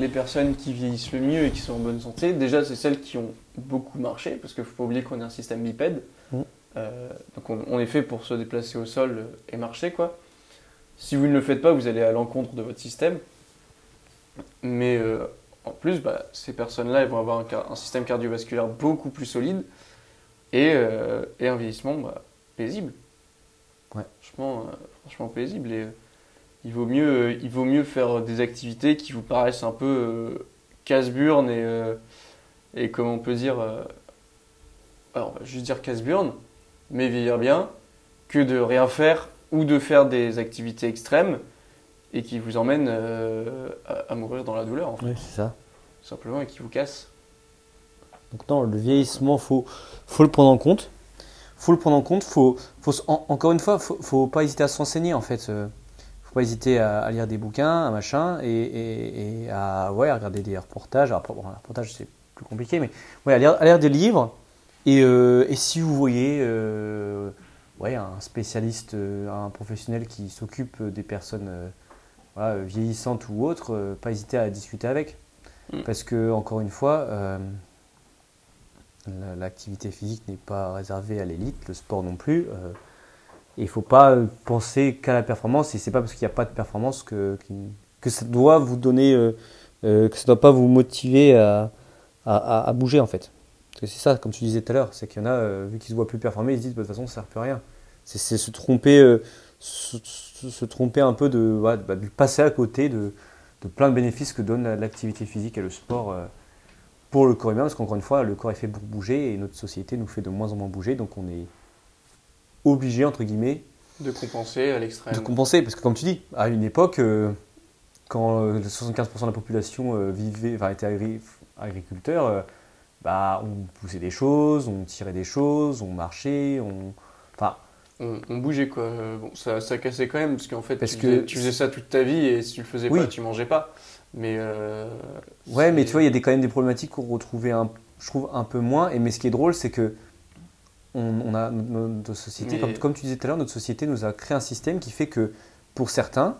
les personnes qui vieillissent le mieux et qui sont en bonne santé, déjà, c'est celles qui ont beaucoup marché, parce qu'il ne faut pas oublier qu'on est un système bipède. Mm. Euh, donc, on, on est fait pour se déplacer au sol et marcher, quoi. Si vous ne le faites pas, vous allez à l'encontre de votre système. Mais en plus, bah, ces personnes-là, elles vont avoir un système cardiovasculaire beaucoup plus solide et, euh, et un vieillissement bah, paisible. Ouais. Franchement, euh, franchement paisible. Et, euh, il, vaut mieux, il vaut mieux faire des activités qui vous paraissent un peu casse-burne et, et comme on peut dire, alors, on va juste dire casse-burne, mais vieillir bien, que de rien faire ou de faire des activités extrêmes et qui vous emmènent à, à mourir dans la douleur, en fait, Ouais, c'est ça. simplement, et qui vous cassent. Donc non, le vieillissement, faut, faut le prendre en compte. Faut le prendre en compte. Faut, faut s- en- encore une fois, faut, faut pas hésiter à se renseigner en fait. Euh, Faut pas hésiter à, à lire des bouquins, à machin, et, et- et à ouais, à regarder des reportages. Alors, bon, un reportage c'est plus compliqué, mais ouais, à lire, à lire des livres. Et, euh, et si vous voyez euh, ouais, un spécialiste, euh, un professionnel qui s'occupe des personnes voilà, vieillissantes ou autres, pas hésiter à discuter avec. Mm. Parce que, encore une fois, l'activité physique n'est pas réservée à l'élite, le sport non plus. il ne faut pas penser qu'à la performance, et c'est pas parce qu'il n'y a pas de performance que, que ça doit vous donner, que ça doit pas vous motiver à, à, bouger en fait. C'est ça, comme tu disais tout à l'heure, c'est qu'il y en a, vu qu'ils se voient plus performer, ils se disent de toute façon ça ne sert plus à rien. C'est se tromper, se, tromper un peu de, bah, de passer à côté de, de, plein de bénéfices que donne l'activité physique et le sport pour le corps humain, parce qu'encore une fois, le corps est fait pour bouger et notre société nous fait de moins en moins bouger, donc on est obligé, entre guillemets, de compenser à l'extrême. De compenser, parce que comme tu dis, à une époque, euh, quand 75% de la population euh, vivait, enfin, était agriculteur, euh, bah, on poussait des choses, on tirait des choses, on marchait, on. Enfin. On, bougeait quoi. Bon, ça, ça cassait quand même, parce qu'en fait, parce tu, que faisais, tu, faisais, ça toute ta vie et si tu le faisais pas, tu mangeais pas. Mais euh, ouais, mais tu vois, il y a des, quand même des problématiques qu'on retrouvait, un, je trouve, un peu moins. Et mais ce qui est drôle, c'est que on, a notre société, comme, comme, tu disais tout à l'heure, notre société nous a créé un système qui fait que pour certains,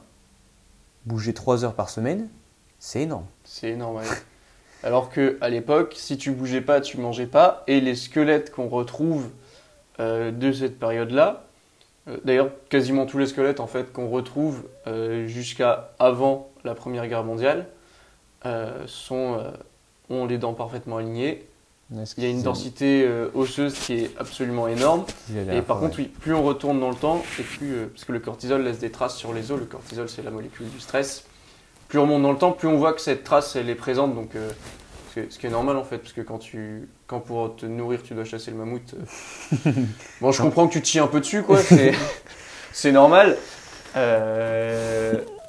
bouger 3 heures par semaine, c'est énorme. C'est énorme, Alors que à l'époque, si tu bougeais pas, tu mangeais pas. Et les squelettes qu'on retrouve euh, de cette période-là, d'ailleurs, quasiment tous les squelettes en fait qu'on retrouve jusqu'à avant la Première Guerre mondiale euh, sont, euh, ont les dents parfaitement alignées. Il y a une densité euh, osseuse qui est absolument énorme. Et par contre, oui, plus on retourne dans le temps, et plus, parce que le cortisol laisse des traces sur les os, le cortisol c'est la molécule du stress, plus on remonte dans le temps, plus on voit que cette trace elle est présente. Donc, ce qui est normal en fait, parce que quand, tu, quand pour te nourrir tu dois chasser le mammouth. bon, je comprends que tu te chies un peu dessus, quoi, c'est normal.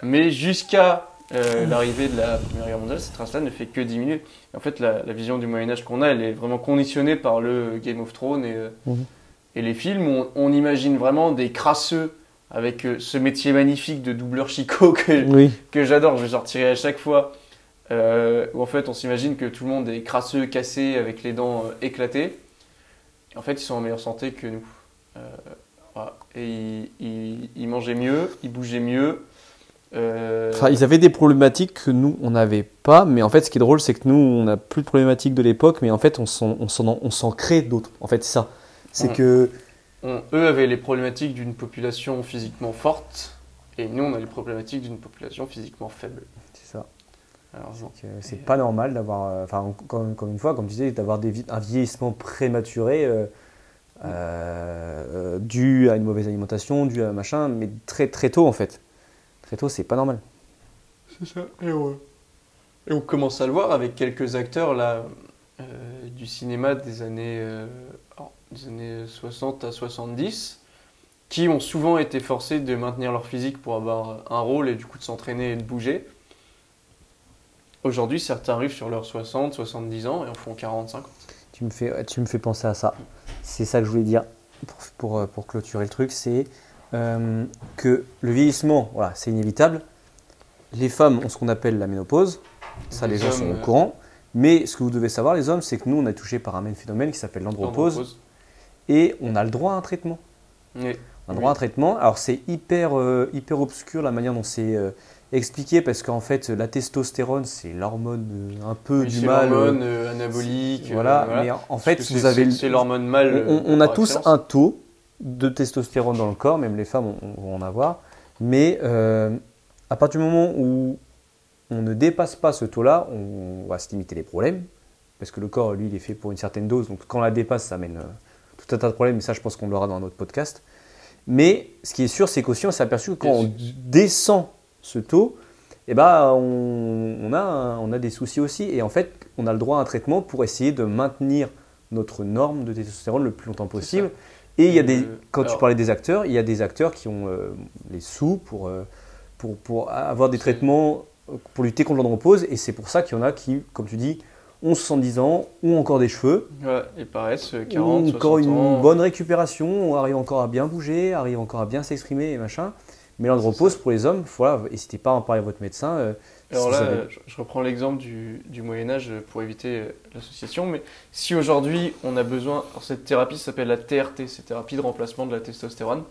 mais jusqu'à euh, l'arrivée de la Première Guerre mondiale, cette race-là ne fait que diminuer. En fait, la, vision du Moyen Âge qu'on a, elle est vraiment conditionnée par le Game of Thrones et, euh, mhm. et les films. Où on, imagine vraiment des crasseux avec euh, ce métier magnifique de doubleur chicot que, que j'adore, je sortirai à chaque fois. Où en fait, on s'imagine que tout le monde est crasseux, cassé, avec les dents éclatées. en fait, ils sont en meilleure santé que nous. Et ils, ils mangeaient mieux, ils bougeaient mieux. Euh, enfin, ils avaient des problématiques que nous, on n'avait pas. Mais en fait, ce qui est drôle, c'est que nous, on n'a plus de problématiques de l'époque, mais en fait, on s'en crée d'autres. En fait, c'est ça. C'est que. eux avaient les problématiques d'une population physiquement forte, et nous, on a les problématiques d'une population physiquement faible. C'est pas normal d'avoir. Euh, enfin, comme, une fois, comme tu disais, d'avoir un vieillissement prématuré. Euh, dû à une mauvaise alimentation, dû à machin, mais très très tôt en fait c'est pas normal. C'est ça. Et, on commence à le voir avec quelques acteurs là, euh, du cinéma des années, euh, des années 60 à 70 qui ont souvent été forcés de maintenir leur physique pour avoir un rôle et du coup de s'entraîner et de bouger. Aujourd'hui, certains arrivent sur leurs 60, 70 ans et en font 40, 50. Tu me fais, tu me fais penser à ça. C'est ça que je voulais dire pour, pour, pour clôturer le truc. C'est euh, que le vieillissement, voilà, c'est inévitable. Les femmes ont ce qu'on appelle la ménopause, ça les, gens sont au euh, courant. Mais ce que vous devez savoir, les hommes, c'est que nous, on est touché par un même phénomène qui s'appelle l'andropause. Et on a le droit à un traitement. Oui. On a le droit à un traitement. Alors, c'est hyper, euh, hyper obscur la manière dont c'est expliqué parce qu'en fait, la testostérone, c'est l'hormone un peu du mal. C'est l'hormone anabolique. Voilà, mais en fait, vous avez. C'est l'hormone mâle. on a tous un taux de testostérone dans le corps, même les femmes vont en avoir. Mais euh, à partir du moment où on ne dépasse pas ce taux-là, on va se limiter les problèmes. Parce que le corps, lui, il est fait pour une certaine dose. Donc quand on la dépasse, ça amène euh, tout un tas de problèmes. Et ça, je pense qu'on l'aura dans un autre podcast. Mais ce qui est sûr, c'est qu'aussi, on s'est aperçu que quand on descend ce taux, eh ben, on, a, on a des soucis aussi. Et en fait, on a le droit à un traitement pour essayer de maintenir notre norme de testostérone le plus longtemps possible. Et il y a des, euh, quand tu parlais des acteurs, il y a des acteurs qui ont euh, les sous pour, euh, pour, pour, avoir des traitements pour lutter contre l'andropause. Et c'est pour ça qu'il y en a qui, comme tu dis, ont 70 ans, ont encore des cheveux. Ouais, et paraissent 40, ont encore une bonne récupération, arrivent encore à bien bouger, arrivent encore à bien s'exprimer et machin. Mais l'andropause pour les hommes, voilà, n'hésitez pas à en parler à votre médecin. Alors là, je reprends l'exemple du, du, Moyen Âge pour éviter euh, l'association, mais si aujourd'hui on a besoin, alors cette thérapie s'appelle la TRT, c'est thérapie de remplacement de la testostérone.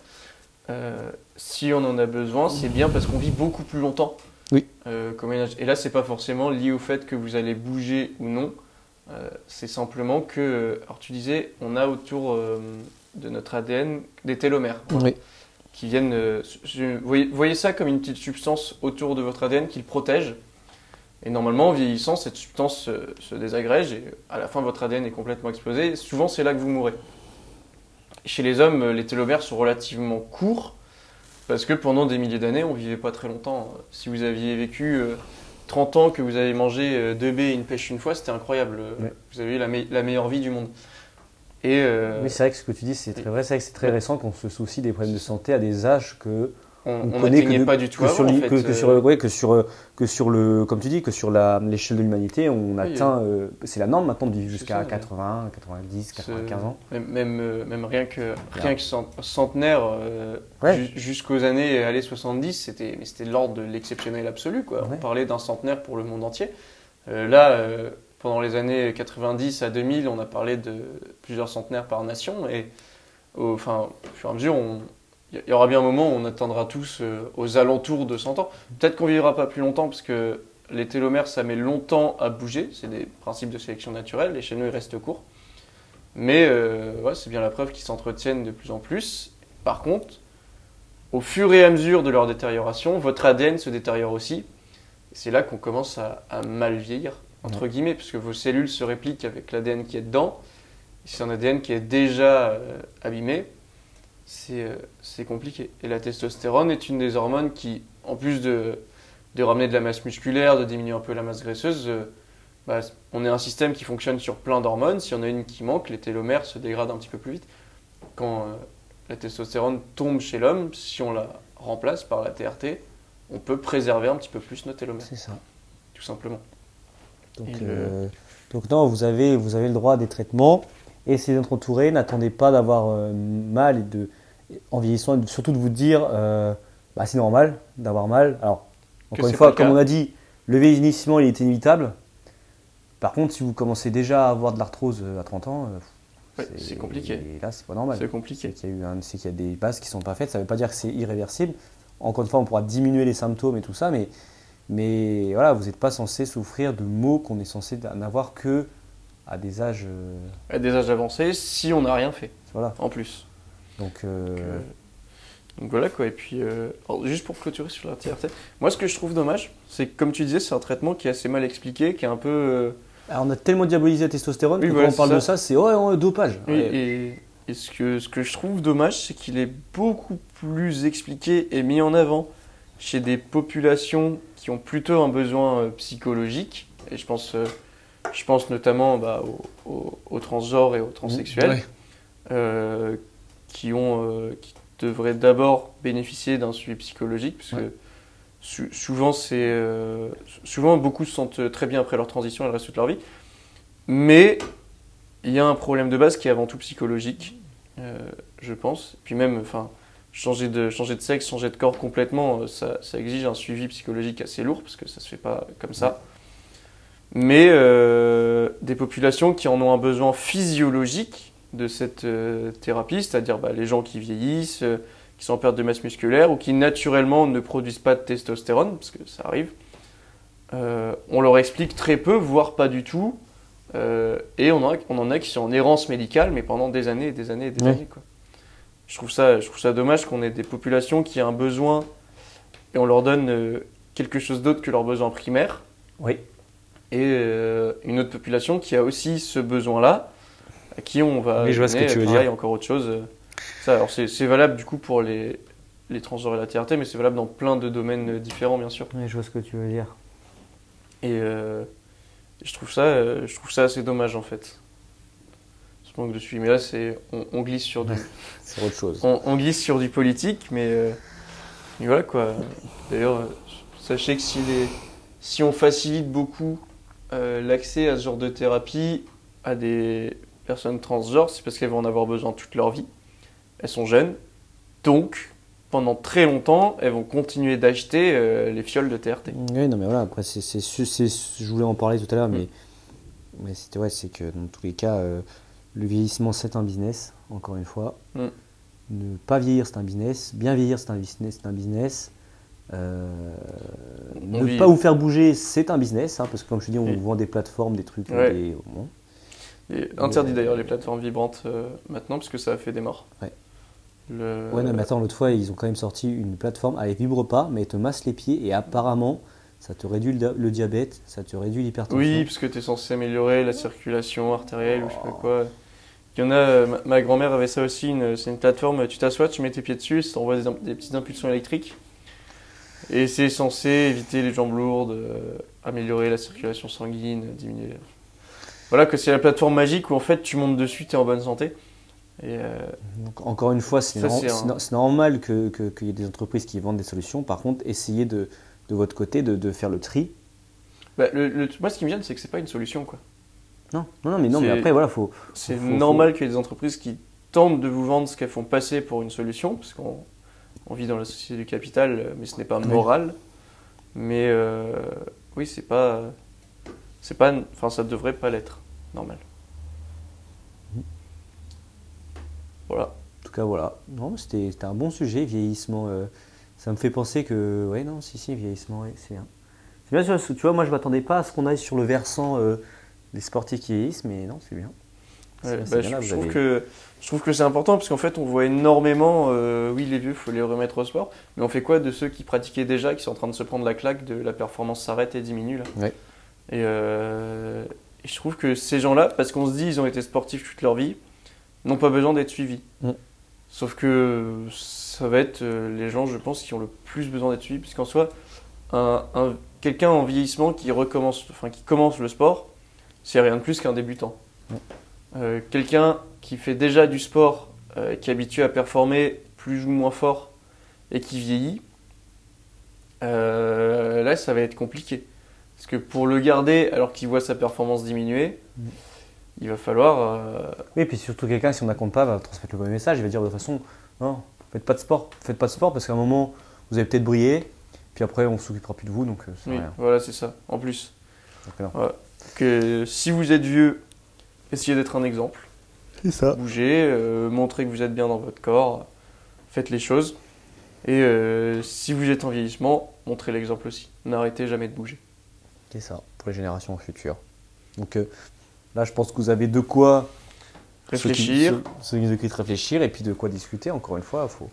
Euh, si on en a besoin, c'est bien parce qu'on vit beaucoup plus longtemps oui. euh, Âge. Et là, c'est pas forcément lié au fait que vous allez bouger ou non. euh, c'est simplement que, alors tu disais, on a autour euh, de notre ADN des télomères Oui. Qui viennent. euh, voyez, voyez ça comme une petite substance autour de votre ADN qui le protège. Et normalement, en vieillissant, cette substance se, se désagrège et à la fin, votre ADN est complètement explosé. Souvent, c'est là que vous mourrez. Chez les hommes, les télomères sont relativement courts parce que pendant des milliers d'années, on vivait pas très longtemps. Si vous aviez vécu euh, 30 ans, que vous avez mangé euh, deux baies et une pêche une fois, c'était incroyable. Euh, Ouais. Vous avez eu la, me- la meilleure vie du monde. Et euh, Oui, c'est vrai que ce que tu dis, c'est très vrai. C'est vrai que c'est très récent qu'on se soucie des problèmes de santé à des âges que on on on connaît que, pas du tout que sur, avant, en l'i- fait, que, que sur, ouais, que sur que sur le comme tu dis que sur la l'échelle de l'humanité on Oui, atteint euh, c'est la norme maintenant de vivre jusqu'à ça, ouais. 80 90 ce- 95 ans Même, même, euh, même rien que, rien que centenaire, euh, Ouais. jusqu'aux années, années 70, c'était mais c'était de l'ordre de l'exceptionnel absolu. Quoi. On parlait d'un centenaire pour le monde entier. Euh, là, pendant les années 90 à 2000, on a parlé de plusieurs centenaires par nation. Et au, enfin, au fur et à mesure, il y aura bien un moment où on atteindra tous euh, aux alentours de 100 ans. Peut-être qu'on vivra pas plus longtemps parce que les télomères, ça met longtemps à bouger. C'est des principes de sélection naturelle. Et chez nous, ils restent courts. Mais euh, c'est bien la preuve qu'ils s'entretiennent de plus en plus. Par contre, au fur et à mesure de leur détérioration, votre ADN se détériore aussi. C'est là qu'on commence à mal vieillir, entre guillemets, puisque vos cellules se répliquent avec l'ADN qui est dedans. Si c'est un ADN qui est déjà euh, abîmé, c'est euh, c'est compliqué. Et la testostérone est une des hormones qui, en plus de, de ramener de la masse musculaire, de diminuer un peu la masse graisseuse, euh, bah, on est un système qui fonctionne sur plein d'hormones. S'il y en a une qui manque, les télomères se dégradent un petit peu plus vite. Quand la testostérone tombe chez l'homme, si on la remplace par la TRT, on peut préserver un petit peu plus nos télomères, c'est ça tout simplement. Donc euh, donc non vous avez vous avez le droit à des traitements essayez d'être entouré n'attendez pas d'avoir euh, mal et de en vieillissant et surtout de vous dire euh, bah, c'est normal d'avoir mal alors encore une fois comme on a dit le vieillissement il est inévitable par contre si vous commencez déjà à avoir de l'arthrose à 30 ans Ouais, c'est compliqué. Et là, c'est pas normal. C'est C'est compliqué. qu'il y c'est qu'il y a des bases qui sont pas faites. Ça veut pas dire que c'est irréversible. Encore une fois, on pourra diminuer les symptômes et tout ça, mais, mais voilà, vous n'êtes pas censé souffrir de maux qu'on est censé n'avoir que à des âges. euh, À des âges avancés, si on n'a rien fait, voilà. en plus. Donc, euh, Donc, euh, donc voilà quoi. Et puis, euh, alors, juste pour clôturer sur la TRT, moi ce que je trouve dommage, c'est que comme tu disais, c'est un traitement qui est assez mal expliqué, qui est un peu. alors, on a tellement diabolisé la testostérone Oui, que voilà, quand on parle de ça. c'est ouais, ouais, dopage. Oui, Ouais. et, et ce, que, ce que je trouve dommage, c'est qu'il est beaucoup plus expliqué et mis en avant chez des populations qui ont plutôt un besoin euh, psychologique. Et je pense, euh, je pense notamment bah, aux, aux- aux transgenres et aux transsexuels, euh, qui, ont, qui devraient d'abord bénéficier d'un suivi psychologique, parce que souvent, euh, souvent, beaucoup se sentent très bien après leur transition et le reste de leur vie. Mais il y a un problème de base qui est avant tout psychologique, euh, je pense. Puis même, enfin, changer de, changer de sexe, changer de corps complètement, euh, ça, ça exige un suivi psychologique assez lourd, parce que ça se fait pas comme ça. Mais euh, des populations qui en ont un besoin physiologique de cette euh, thérapie, c'est-à-dire bah, les gens qui vieillissent, euh, qui sont en perte de masse musculaire ou qui naturellement ne produisent pas de testostérone, parce que ça arrive, euh, on leur explique très peu, voire pas du tout, euh, et on en, a, on en a qui sont en errance médicale, mais pendant des années et des années et des années. Quoi. Je, trouve ça, je trouve ça dommage qu'on ait des populations qui ont un besoin et on leur donne euh, quelque chose d'autre que leur besoin primaire, Oui. et euh, une autre population qui a aussi ce besoin-là, à qui on va Oui, je vois ce donner, que tu veux dire. encore autre chose. euh, Ça, alors c'est valable du coup pour les, les transgenres et la TRT, mais c'est valable dans plein de domaines différents, bien sûr. Ouais, je vois ce que tu veux dire. Et euh, je, trouve ça, je trouve ça assez dommage en fait. Ce manque de suivi. Mais là, c'est, on, on glisse sur du, C'est autre chose. on, on glisse sur du politique, mais, euh, mais voilà quoi. D'ailleurs, euh, sachez que si, les, si on facilite beaucoup euh, l'accès à ce genre de thérapie à des personnes transgenres, c'est parce qu'elles vont en avoir besoin toute leur vie. Elles sont jeunes, donc pendant très longtemps, elles vont continuer d'acheter euh, les fioles de TRT. Oui, non, mais voilà, après, c'est, c'est, c'est- c'est- je voulais en parler tout à l'heure, Mm. mais, mais c'était, ouais, c'est que dans tous les cas, euh, le vieillissement, c'est un business, encore une fois. Mm. Ne pas vieillir, c'est un business. Bien vieillir, c'est un business. C'est un business. Euh, ne vit- pas vous faire bouger, c'est un business, hein, parce que comme je te dis, on Oui. vous vend des plateformes, des trucs, Ouais. des- bon. Et interdit d'ailleurs les plateformes vibrantes euh, maintenant, parce que ça a fait des morts. Ouais. Le... Ouais, non, mais attends, l'autre fois, ils ont quand même sorti une plateforme, elle vibre pas, mais elle te masse les pieds et apparemment, ça te réduit le, le diabète, ça te réduit l'hypertension. Oui, parce que tu es censé améliorer la circulation artérielle ou je sais pas quoi. Il y en a, euh, ma, ma grand-mère avait ça aussi, c'est une plateforme, tu t'assois, tu mets tes pieds dessus, ça t'envoie des, petites impulsions électriques. Et c'est censé éviter les jambes lourdes, euh, améliorer la circulation sanguine, diminuer. Voilà, que c'est la plateforme magique où en fait tu montes dessus, tu es en bonne santé. Et euh, Donc, encore une fois, c'est un- normal qu'il que, qu'il y ait des entreprises qui vendent des solutions. Par contre, essayez de, de votre côté de, de faire le tri. bah, le- le- moi, ce qui me gêne, c'est que c'est pas une solution. quoi. Non, non, non mais, non, mais après, voilà, faut. C'est Faut- faut- normal qu'il y ait des entreprises qui tentent de vous vendre ce qu'elles font passer pour une solution, parce qu'on on vit dans la société du capital, euh, mais ce n'est pas moral. Mais euh, oui, c'est pas, c'est pas, enfin, ça devrait pas l'être, normal. Voilà. En tout cas, voilà. Non, c'était c'était un bon sujet, vieillissement. euh, ça me fait penser que. Ouais, non, si, si, vieillissement, ouais, c'est bien. C'est bien, vois, tu vois, moi, je m'attendais pas à ce qu'on aille sur le versant euh, des sportifs qui vieillissent, mais non, c'est bien. Ouais, bah, bien, je, là, je vous trouve avez- que je trouve que c'est important parce qu'en fait on voit énormément euh, oui les vieux faut les remettre au sport mais on fait quoi de ceux qui pratiquaient déjà qui sont en train de se prendre la claque de la performance s'arrête et diminue là? Ouais. et, euh, et je trouve que ces gens là parce qu'on se dit ils ont été sportifs toute leur vie n'ont pas besoin d'être suivis Mm. sauf que ça va être euh, les gens je pense qui ont le plus besoin d'être suivis puisqu'en soi un, un- quelqu'un en vieillissement qui recommence enfin qui commence le sport c'est rien de plus qu'un débutant euh, quelqu'un qui fait déjà du sport, euh, qui est habitué à performer plus ou moins fort et qui vieillit, euh, là ça va être compliqué. Parce que pour le garder alors qu'il voit sa performance diminuer, Mm. il va falloir. Oui, et puis surtout quelqu'un, si on n'accorde pas, va transmettre le même message. Il va dire de toute façon, non, faites pas de sport. Faites pas de sport parce qu'à un moment, vous allez peut-être briller, puis après, on s'occupera plus de vous, donc c'est oui, rien. voilà, c'est ça. En plus, Donc. Que si vous êtes vieux, essayez d'être un exemple. C'est ça. Bougez, euh, montrez que vous êtes bien dans votre corps, faites les choses. Et euh, si vous êtes en vieillissement, montrez l'exemple aussi. N'arrêtez jamais de bouger. C'est ça, pour les générations futures. Donc euh, là, je pense que vous avez de quoi Réfléchir. Ceux qui, ceux- ceux qui réfléchir et puis de quoi discuter. Encore une fois, faut.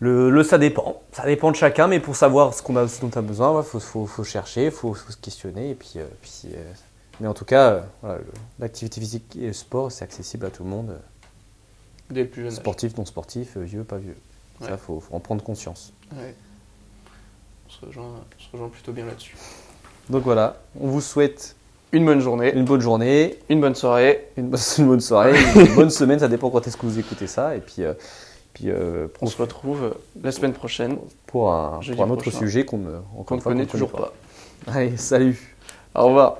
Le, le ça dépend. Ça dépend de chacun, mais pour savoir ce, qu'on a, ce dont on a besoin, il faut, faut, faut chercher, il faut, faut se questionner. Et puis, euh, puis, euh, mais en tout cas, euh, voilà, le- l'activité physique et le sport, c'est accessible à tout le monde. Dès le plus jeune âge. Sportif, non sportif, vieux, pas vieux. Ça, Ouais. faut, en prendre conscience. Ouais. On, se rejoint, on se rejoint plutôt bien là-dessus. Donc voilà, on vous souhaite Une bonne journée, une bonne journée, une bonne soirée. une, bo- une bonne soirée, une bonne semaine, ça dépend quand est-ce que vous écoutez ça. Et puis, euh, puis euh, On se retrouve la semaine prochaine. pour un, Jeudi pour un autre prochain. sujet qu'on ne, encore ne connaît toujours pas. Allez, salut Au revoir.